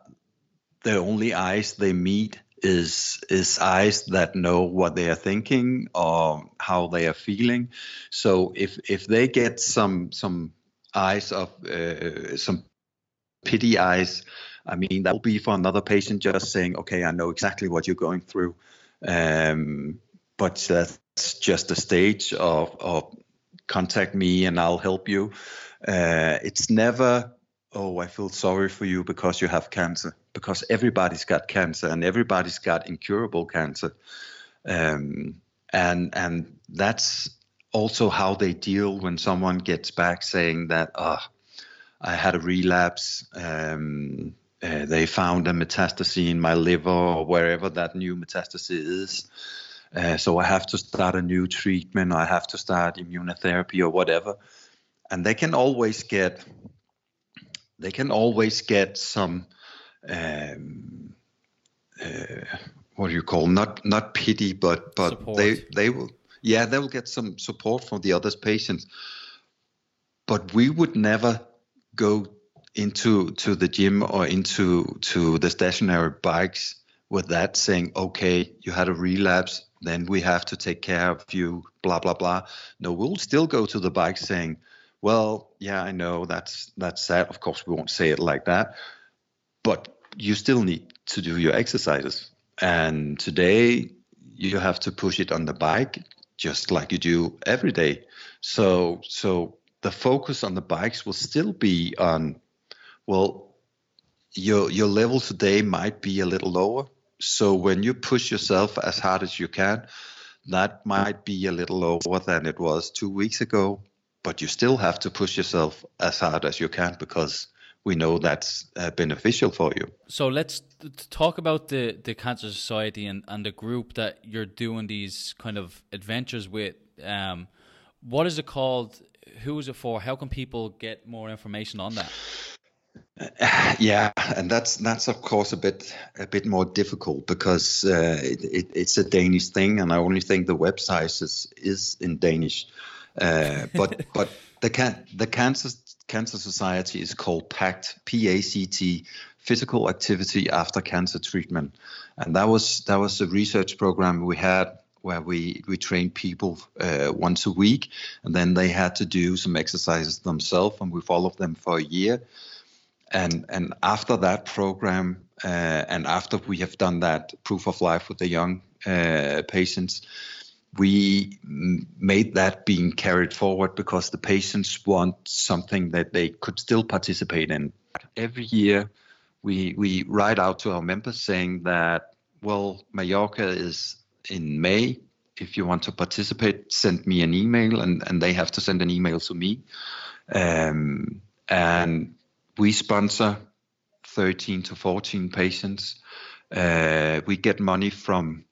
the only eyes they meet is is eyes that know what they are thinking or how they are feeling. So if if they get some some eyes of uh, some pity eyes, I mean that will be for another patient just saying, okay, I know exactly what you're going through. Um, but that's just a stage of, of contact me and I'll help you. Uh, it's never oh, I feel sorry for you because you have cancer, because everybody's got cancer and everybody's got incurable cancer. Um, and and that's also how they deal when someone gets back saying that, oh, I had a relapse. Um, uh, they found a metastasis in my liver or wherever that new metastasis is. Uh, so I have to start a new treatment. I have to start immunotherapy or whatever. And they can always get they can always get some um, uh, what do you call not not pity but but support. they they will yeah they will get some support from the other patients but we would never go into to the gym or into to the stationary bikes with that saying okay you had a relapse then we have to take care of you blah blah blah no we'll still go to the bike saying well, yeah, I know that's that's sad. Of course, we won't say it like that, but you still need to do your exercises. And today, you have to push it on the bike just like you do every day. So, so the focus on the bikes will still be on, well, your your level today might be a little lower. So when you push yourself as hard as you can, that might be a little lower than it was two weeks ago but you still have to push yourself as hard as you can because we know that's uh, beneficial for you. So let's talk about the, the Cancer Society and, and the group that you're doing these kind of adventures with. Um, what is it called? Who is it for? How can people get more information on that? Uh, [SIGHS] yeah, and that's that's of course a bit a bit more difficult because uh, it, it, it's a Danish thing, and I only think the website is is in Danish. Uh, but [LAUGHS] but the can the cancer cancer society is called PACT P A C T Physical Activity After Cancer Treatment, and that was that was a research program we had where we we trained people uh, once a week, and then they had to do some exercises themselves, and we followed them for a year. and and after that program, uh, and after we have done that proof of life with the young uh, patients, we made that being carried forward because the patients want something that they could still participate in. Every year, we we write out to our members saying that well, Mallorca is in May. If you want to participate, send me an email, and and they have to send an email to me. Um, and we sponsor 13 to 14 patients. Uh, we get money from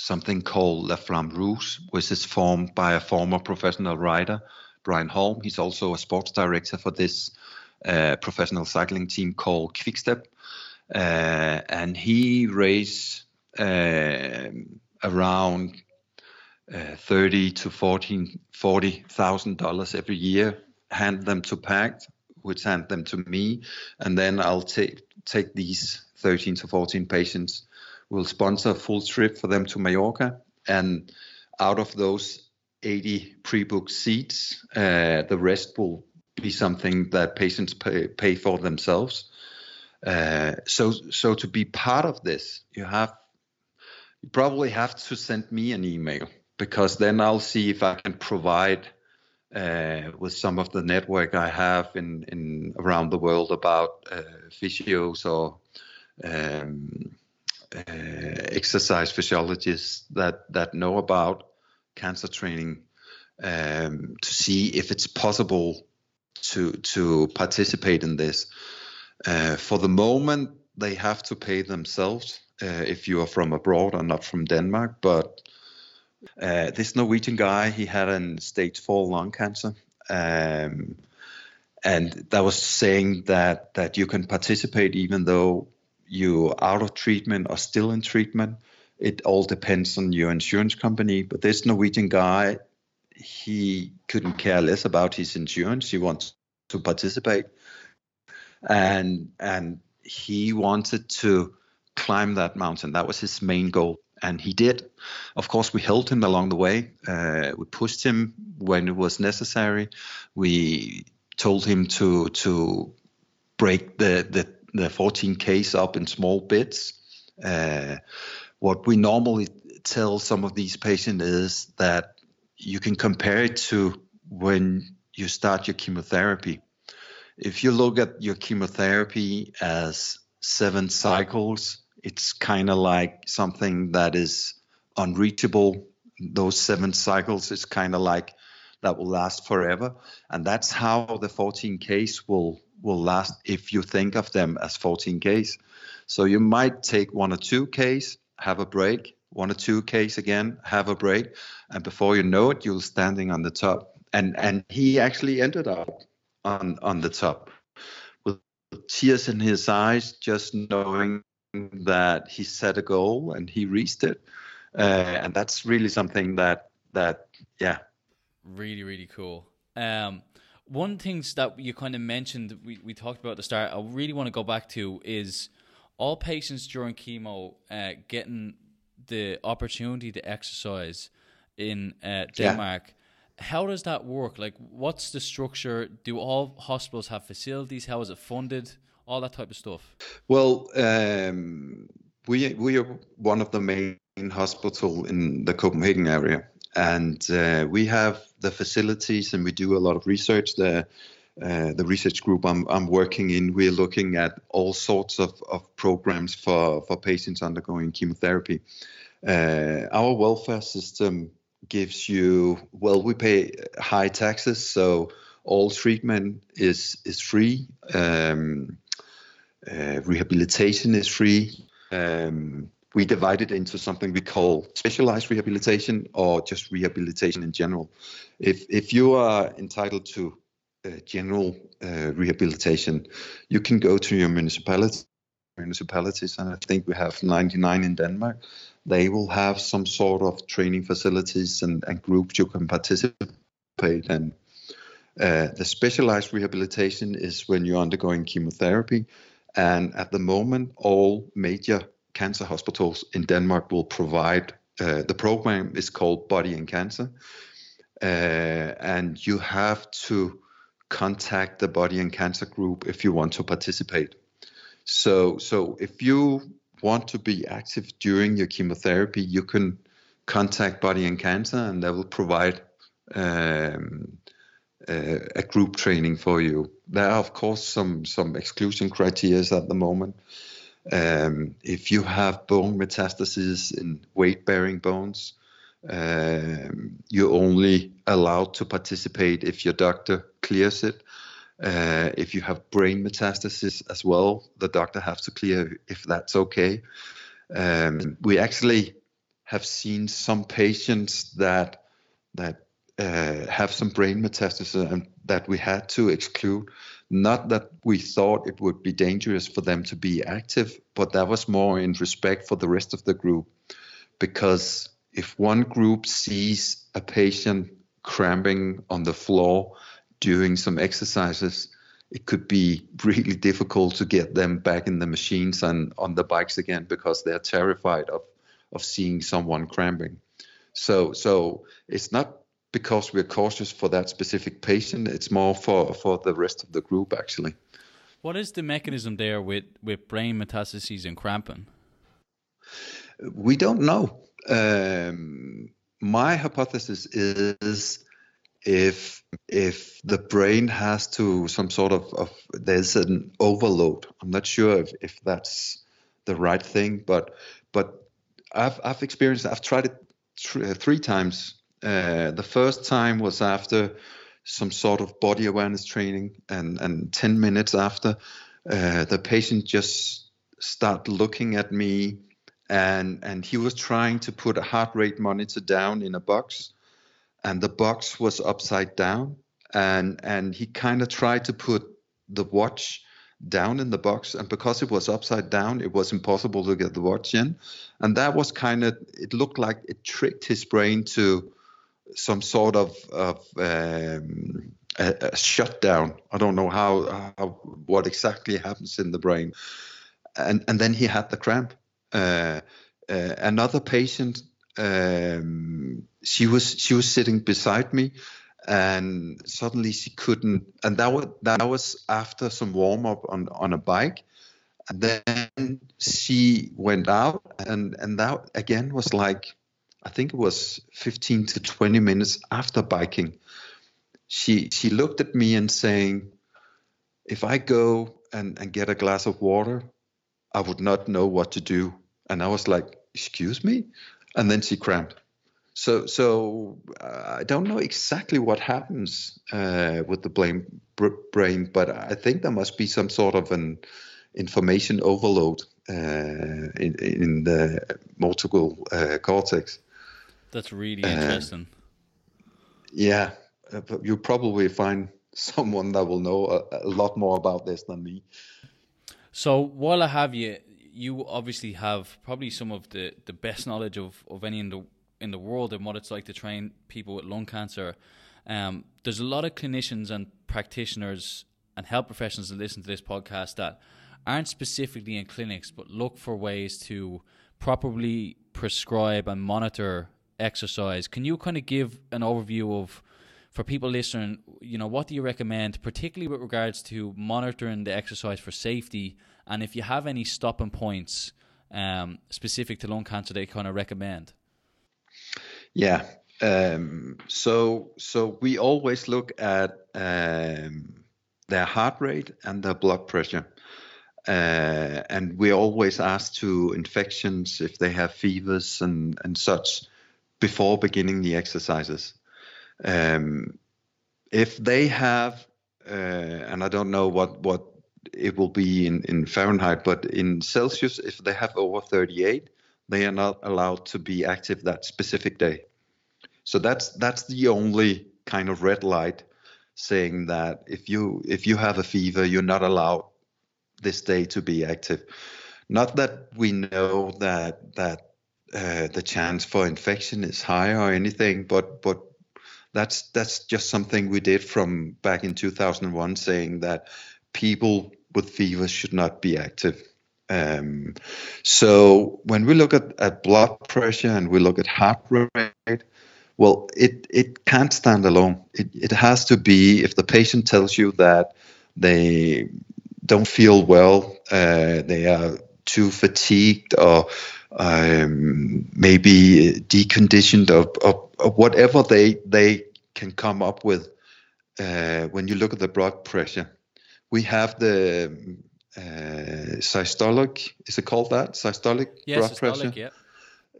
something called La Flamme Rouge, which is formed by a former professional rider, Brian Holm. He's also a sports director for this uh, professional cycling team called Quickstep. Uh, and he raised uh, around uh, 30 to 14, 40,000 dollars every year, hand them to PACT, which hand them to me, and then I'll take take these 13 to 14 patients We'll sponsor a full trip for them to Mallorca, and out of those 80 pre-booked seats, uh, the rest will be something that patients pay, pay for themselves. Uh, so, so to be part of this, you have you probably have to send me an email because then I'll see if I can provide uh, with some of the network I have in, in around the world about uh, physios or um, exercise physiologists that that know about cancer training um, to see if it's possible to to participate in this. Uh, for the moment, they have to pay themselves uh, if you are from abroad or not from Denmark. But uh, this Norwegian guy, he had a stage four lung cancer. Um, and that was saying that that you can participate even though you out of treatment or still in treatment. It all depends on your insurance company. But this Norwegian guy, he couldn't care less about his insurance. He wants to participate, and and he wanted to climb that mountain. That was his main goal, and he did. Of course, we helped him along the way. Uh, we pushed him when it was necessary. We told him to to break the the the 14Ks up in small bits. Uh, what we normally tell some of these patients is that you can compare it to when you start your chemotherapy. If you look at your chemotherapy as seven cycles, it's kind of like something that is unreachable. Those seven cycles is kind of like that will last forever. And that's how the 14Ks will will last if you think of them as 14Ks. So you might take one or two Ks, have a break, one or two Ks again, have a break, and before you know it, you're standing on the top. And and he actually ended up on on the top with tears in his eyes, just knowing that he set a goal and he reached it. Uh, and that's really something that that yeah really really cool um one things that you kind of mentioned we, we talked about at the start i really want to go back to is all patients during chemo uh, getting the opportunity to exercise in uh, denmark yeah. how does that work? Like what's the structure? Do all hospitals have facilities? How is it funded? All that type of stuff. Well um, we, we are one of the main hospital in the copenhagen area and uh, we have the facilities and we do a lot of research. The uh, the research group I'm, I'm working in, we're looking at all sorts of, of programs for, for patients undergoing chemotherapy. Uh, our welfare system gives you, well, we pay high taxes, so all treatment is, is free. Um, uh, rehabilitation is free. Um, we divide it into something we call specialized rehabilitation or just rehabilitation in general. If if you are entitled to uh, general uh, rehabilitation, you can go to your municipality municipalities, and I think we have 99 in Denmark. They will have some sort of training facilities and, and groups you can participate in. Uh, the specialized rehabilitation is when you're undergoing chemotherapy, and at the moment, all major cancer hospitals in Denmark will provide. Uh, the program is called Body and Cancer, uh, and you have to contact the body and cancer group if you want to participate. So, so if you want to be active during your chemotherapy, you can contact Body and Cancer, and they will provide um, uh, a group training for you. There are, of course, some some exclusion criteria at the moment. Um, if you have bone metastases in weight-bearing bones, um, you're only allowed to participate if your doctor clears it. Uh, if you have brain metastasis as well, the doctor has to clear if that's okay. Um, we actually have seen some patients that that uh, have some brain metastasis and that we had to exclude. Not that we thought it would be dangerous for them to be active, but that was more in respect for the rest of the group. Because if one group sees a patient cramping on the floor doing some exercises, it could be [LAUGHS] really difficult to get them back in the machines and on the bikes again because they're terrified of, of seeing someone cramping. So so it's not because we're cautious for that specific patient, it's more for, for the rest of the group actually. What is the mechanism there with, with brain metastases and cramping? We don't know. Um, my hypothesis is if if the brain has to some sort of, of there's an overload. I'm not sure if, if that's the right thing, but but I've I've experienced I've tried it th- three times. Uh, the first time was after some sort of body awareness training, and and ten minutes after, uh, the patient just started looking at me, and and he was trying to put a heart rate monitor down in a box and the box was upside down and and he kind of tried to put the watch down in the box and because it was upside down it was impossible to get the watch in. And that was kind of it looked like it tricked his brain to some sort of of um, a, a shutdown. I don't know how, how what exactly happens in the brain. And and then he had the cramp. Uh, uh, another patient um, she was she was sitting beside me and suddenly she couldn't and that was that was after some warm up on on a bike. And then she went out and and that again was like i think it was 15 to 20 minutes after biking she she looked at me and saying if i go and and get a glass of water i would not know what to do. And i was like excuse me? And then she cramped so, so uh, I don't know exactly what happens uh, with the brain, but I think there must be some sort of an information overload uh, in, in the multiple uh, cortex. That's really interesting. yeah, uh, you'll probably find [LAUGHS] someone that will know a, a lot more about this than me. So while I have you, you obviously have probably some of the, the best knowledge of, of any in the in the world and what it's like to train people with lung cancer. Um, there's a lot of clinicians and practitioners and health professionals that listen to this podcast that aren't specifically in clinics but look for ways to properly prescribe and monitor exercise. Can you kind of give an overview of for people listening, you know, what do you recommend, particularly with regards to monitoring the exercise for safety, and if you have any stopping points um, specific to lung cancer, they kind of recommend? Yeah. Um, so so we always look at um, their heart rate and their blood pressure. Uh, and we always ask to infections if they have fevers and, and such before beginning the exercises. Um, if they have, uh, and I don't know what, what it will be in, in Fahrenheit, but in Celsius, if they have over 38, they are not allowed to be active that specific day. So that's that's the only kind of red light saying that if you if you have a fever, you're not allowed this day to be active. Not that we know that that uh, the chance for infection is high or anything, but but that's that's just something we did from back in 2001, saying that people with fever should not be active. Um, so when we look at, at blood pressure and we look at heart rate, Well, it, it can't stand alone. It, it has to be if the patient tells you that they don't feel well, uh, they are too fatigued, or um, maybe deconditioned, or, or, or, whatever they they can come up with. Uh, when you look at the blood pressure, we have the uh, systolic. Is it called that systolic yeah, blood systolic, pressure? Yeah.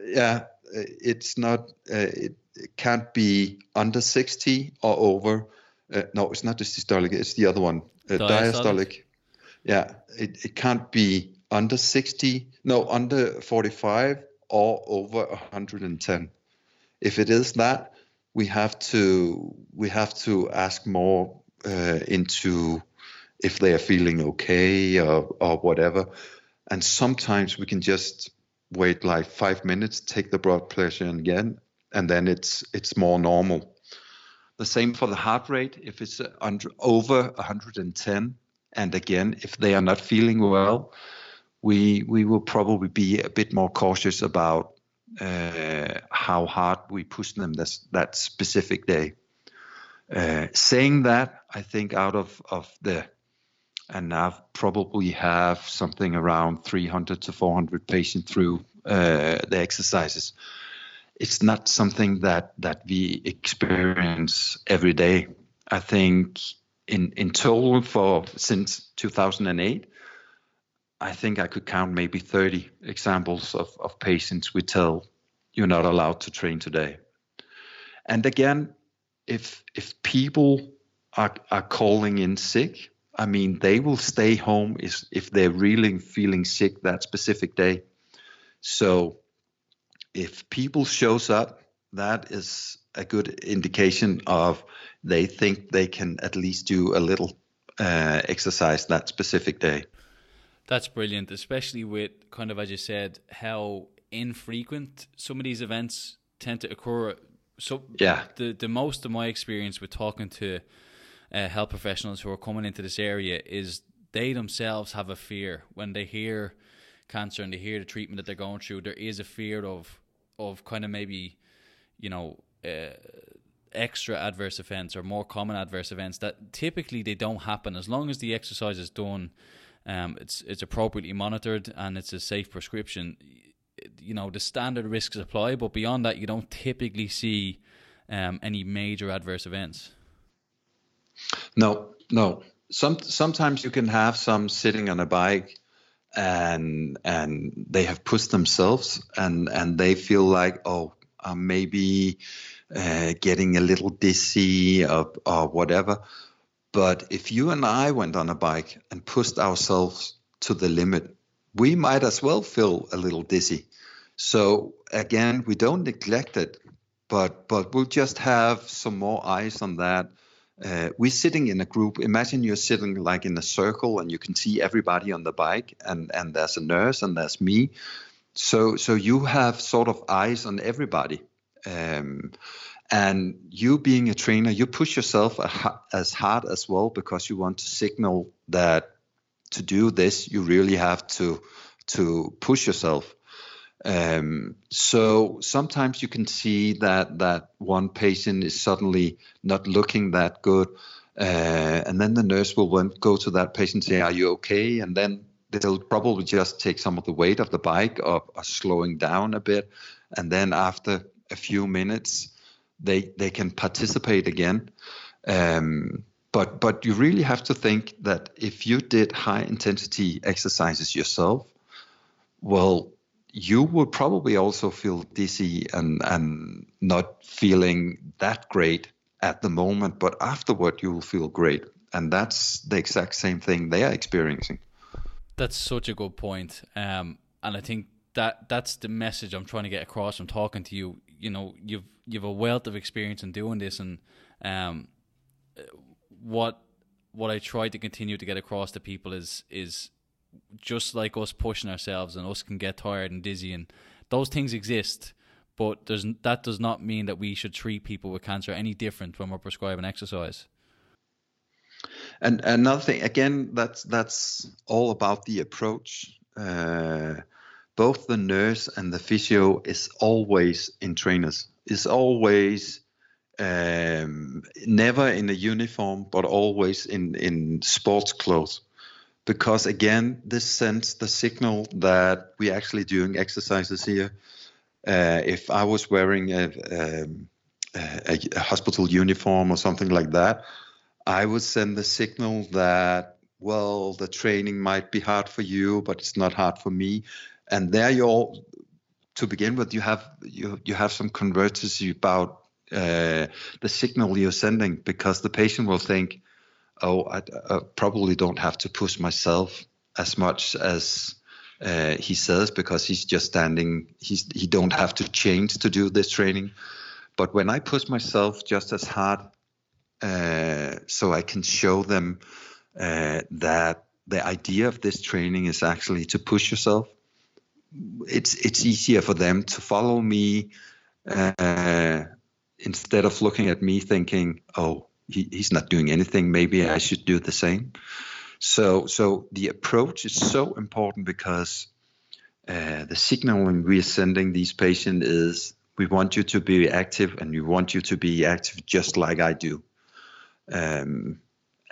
Yeah, it's not. Uh, it, it, can't be under 60 or over. Uh, no, it's not the systolic. It's the other one, uh, diastolic. diastolic. Yeah, it, it can't be under 60. No, under 45 or over 110. If it is that, we have to we have to ask more uh, into if they are feeling okay or, or whatever. And sometimes we can just wait like five minutes, take the blood pressure again, and then it's it's more normal. The same for the heart rate. If it's under, over 110, and again, if they are not feeling well, we will probably be a bit more cautious about uh, how hard we push them that specific day. Uh, saying that, I think out of the and I've probably have something around 300 to 400 patients through uh, the exercises. It's not something that we experience every day. I think in in total for since 2008, I think I could count maybe 30 examples of, of patients we tell you're not allowed to train today. And again, if if people are, are calling in sick, I mean, they will stay home if, if they're really feeling sick that specific day. So if people shows up, that is a good indication of they think they can at least do a little uh, exercise that specific day. That's brilliant, especially with kind of as you said how infrequent some of these events tend to occur. So yeah, the the most of my experience with talking to uh, health professionals who are coming into this area is they themselves have a fear when they hear cancer and they hear the treatment that they're going through. There is a fear of of kind of maybe you know. Uh, extra adverse events or more common adverse events that typically they don't happen as long as the exercise is done um, it's it's appropriately monitored and it's a safe prescription you know the standard risks apply but beyond that you don't typically see um, any major adverse events no, no. Some sometimes you can have some sitting on a bike and and they have pushed themselves and and they feel like oh uh, maybe uh, getting a little dizzy or, or whatever. But if you and I went on a bike and pushed ourselves to the limit, we might as well feel a little dizzy. So again, we don't neglect it, but but we'll just have some more eyes on that uh, we're sitting in a group. Imagine you're sitting like in a circle, and you can see everybody on the bike, and and there's a nurse, and there's me. So so you have sort of eyes on everybody. Um, and you being a trainer, you push yourself as hard as well because you want to signal that to do this, you really have to to push yourself. Um, so sometimes you can see that that one patient is suddenly not looking that good, uh, and then the nurse will go to that patient and say, "Are you okay?" And then they'll probably just take some of the weight of the bike or, or slowing down a bit, and then after a few minutes, they they can participate again. Um, but but you really have to think that if you did high intensity exercises yourself, well you would probably also feel dizzy and and not feeling that great at the moment, but afterward you will feel great, and that's the exact same thing they are experiencing. That's such a good point, um, and I think that that's the message I'm trying to get across from talking to you. You know, you've you've a wealth of experience in doing this, and um, what what I try to continue to get across to people is is just like us pushing ourselves and us can get tired and dizzy and those things exist but there's that does not mean that we should treat people with cancer any different when we're prescribing exercise. And another thing again that's that's all about the approach. Uh, both the nurse and the physio is always in trainers. Is always um, never in a uniform, but always in in sports clothes. Because again, this sends the signal that we're actually doing exercises here. Uh, if I was wearing a, um, a, a hospital uniform or something like that, I would send the signal that well, the training might be hard for you, but it's not hard for me. And there you all, to begin with, you have you you have some converters about uh, the signal you're sending because the patient will think, oh, I, I probably don't have to push myself as much as uh, he says because he's just standing. He's he don't have to change to do this training. But when I push myself just as hard, uh, so I can show them uh, that the idea of this training is actually to push yourself. It's it's easier for them to follow me uh, instead of looking at me thinking, "Oh, he, he's not doing anything. Maybe I should do the same." So so the approach is so important because uh, the signaling we are sending these patients is we want you to be active and we want you to be active just like I do. Um,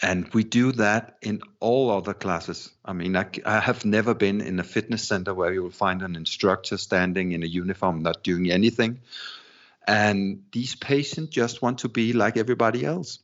and we do that in all other classes. I mean, I, I, have never been in a fitness center where you will find an instructor standing in a uniform not doing anything. And these patients just want to be like everybody else.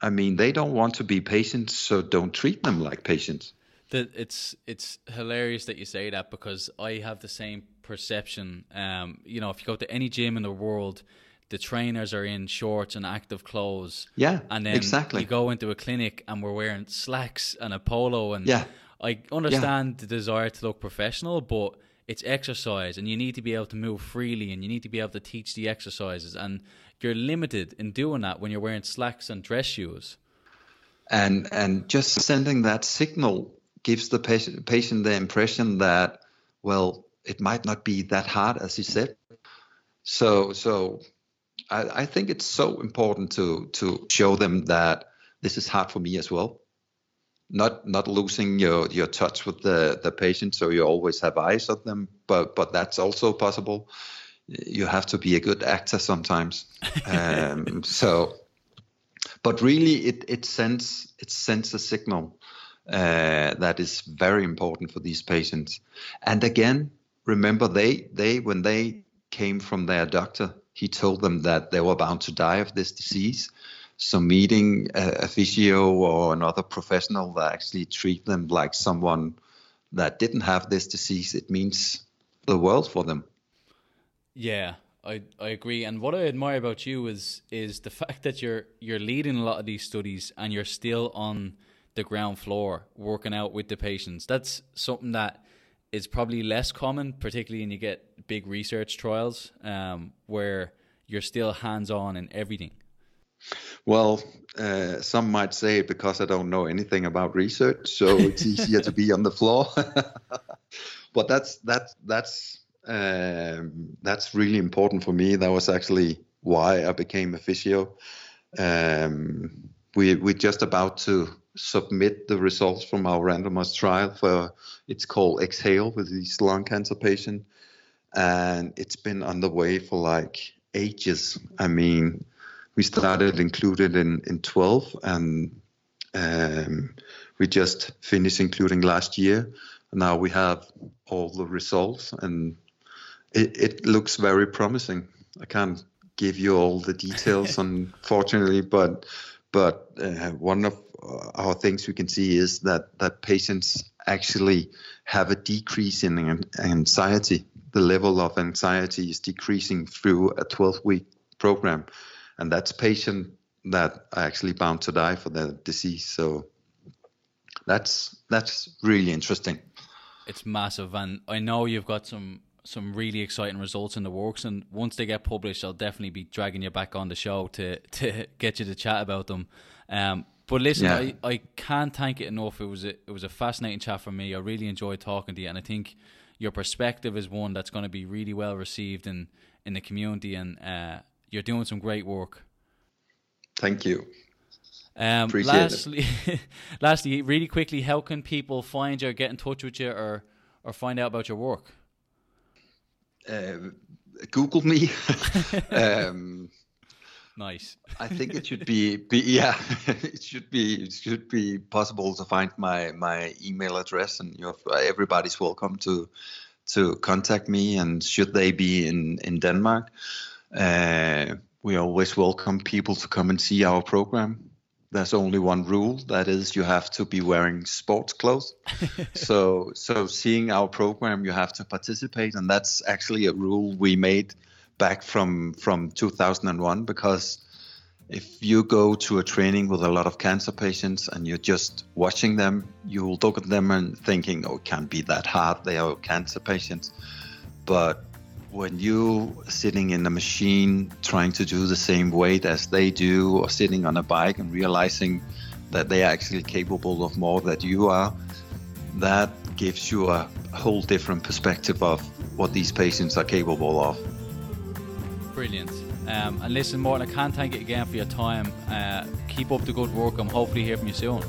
I mean, they don't want to be patients, so don't treat them like patients. That it's it's hilarious that you say that because I have the same perception. Um, you know, if you go to any gym in the world, the trainers are in shorts and active clothes. Yeah, and then exactly. You go into a clinic and we're wearing slacks and a polo, and yeah, I understand yeah. the desire to look professional, but it's exercise, and you need to be able to move freely, and you need to be able to teach the exercises, and you're limited in doing that when you're wearing slacks and dress shoes. And and just sending that signal gives the patient patient the impression that well, it might not be that hard as you said. So so I, I think it's so important to to show them that this is hard for me as well. Not not losing your, your touch with the, the patient, so you always have eyes on them, but but that's also possible. You have to be a good actor sometimes. [LAUGHS] um, so, but really, it it sends it sends a signal uh, that is very important for these patients. And again, remember they they when they came from their doctor he told them that they were bound to die of this disease. So meeting a, a physio or another professional that actually treat them like someone that didn't have this disease, it means the world for them. Yeah, I, I agree. And what I admire about you is is the fact that you're you're leading a lot of these studies and you're still on the ground floor working out with the patients. That's something that is probably less common, particularly when you get big research trials um, where you're still hands on in everything. Well, uh, some might say because I don't know anything about research, so it's easier to be on the floor. [LAUGHS] but that's that's that's um, that's really important for me. That was actually why I became a physio. Um, we we're just about to submit the results from our randomized trial for it's called Exhale with these lung cancer patient, and it's been underway for like ages. I mean, we started included in in 12, and um, we just finished including last year. Now we have all the results, and it, it looks very promising. I can't give you all the details, [LAUGHS] unfortunately, but but uh, one of our things we can see is that that patients actually have a decrease in anxiety. The level of anxiety is decreasing through a 12-week program, and that's patient that are actually bound to die for the disease. So that's that's really interesting. It's massive, and I know you've got some some really exciting results in the works. And once they get published, I'll definitely be dragging you back on the show to [LAUGHS] to get you to chat about them. Um, but listen, yeah. I, I can't thank it enough. It was a, it was a fascinating chat for me. I really enjoyed talking to you, and I think your perspective is one that's going to be really well received in in the community, and uh, you're doing some great work. Thank you. Um, Appreciate lastly, it. [LAUGHS] lastly, really quickly, how can people find you, or get in touch with you, or or find out about your work? Uh, Google me. [LAUGHS] um, nice. I think it should be, be yeah, [LAUGHS] it should be it should be possible to find my my email address, and you everybody's welcome to to contact me. And should they be in in Denmark, uh, we always welcome people to come and see our program. There's only one rule that is you have to be wearing sports clothes. [LAUGHS] so so seeing our program you have to participate and that's actually a rule we made back from from 2001 because if you go to a training with a lot of cancer patients and you're just watching them, you will look at them and thinking, "Oh, it can't be that hard. They are cancer patients." But when you sitting in a machine trying to do the same weight as they do or sitting on a bike and realizing that they are actually capable of more than you are that gives you a whole different perspective of what these patients are capable of. Brilliant. Um, and listen Morten I can't thank you again for your time. Uh, keep up the good work. I'm hopefully hear from you soon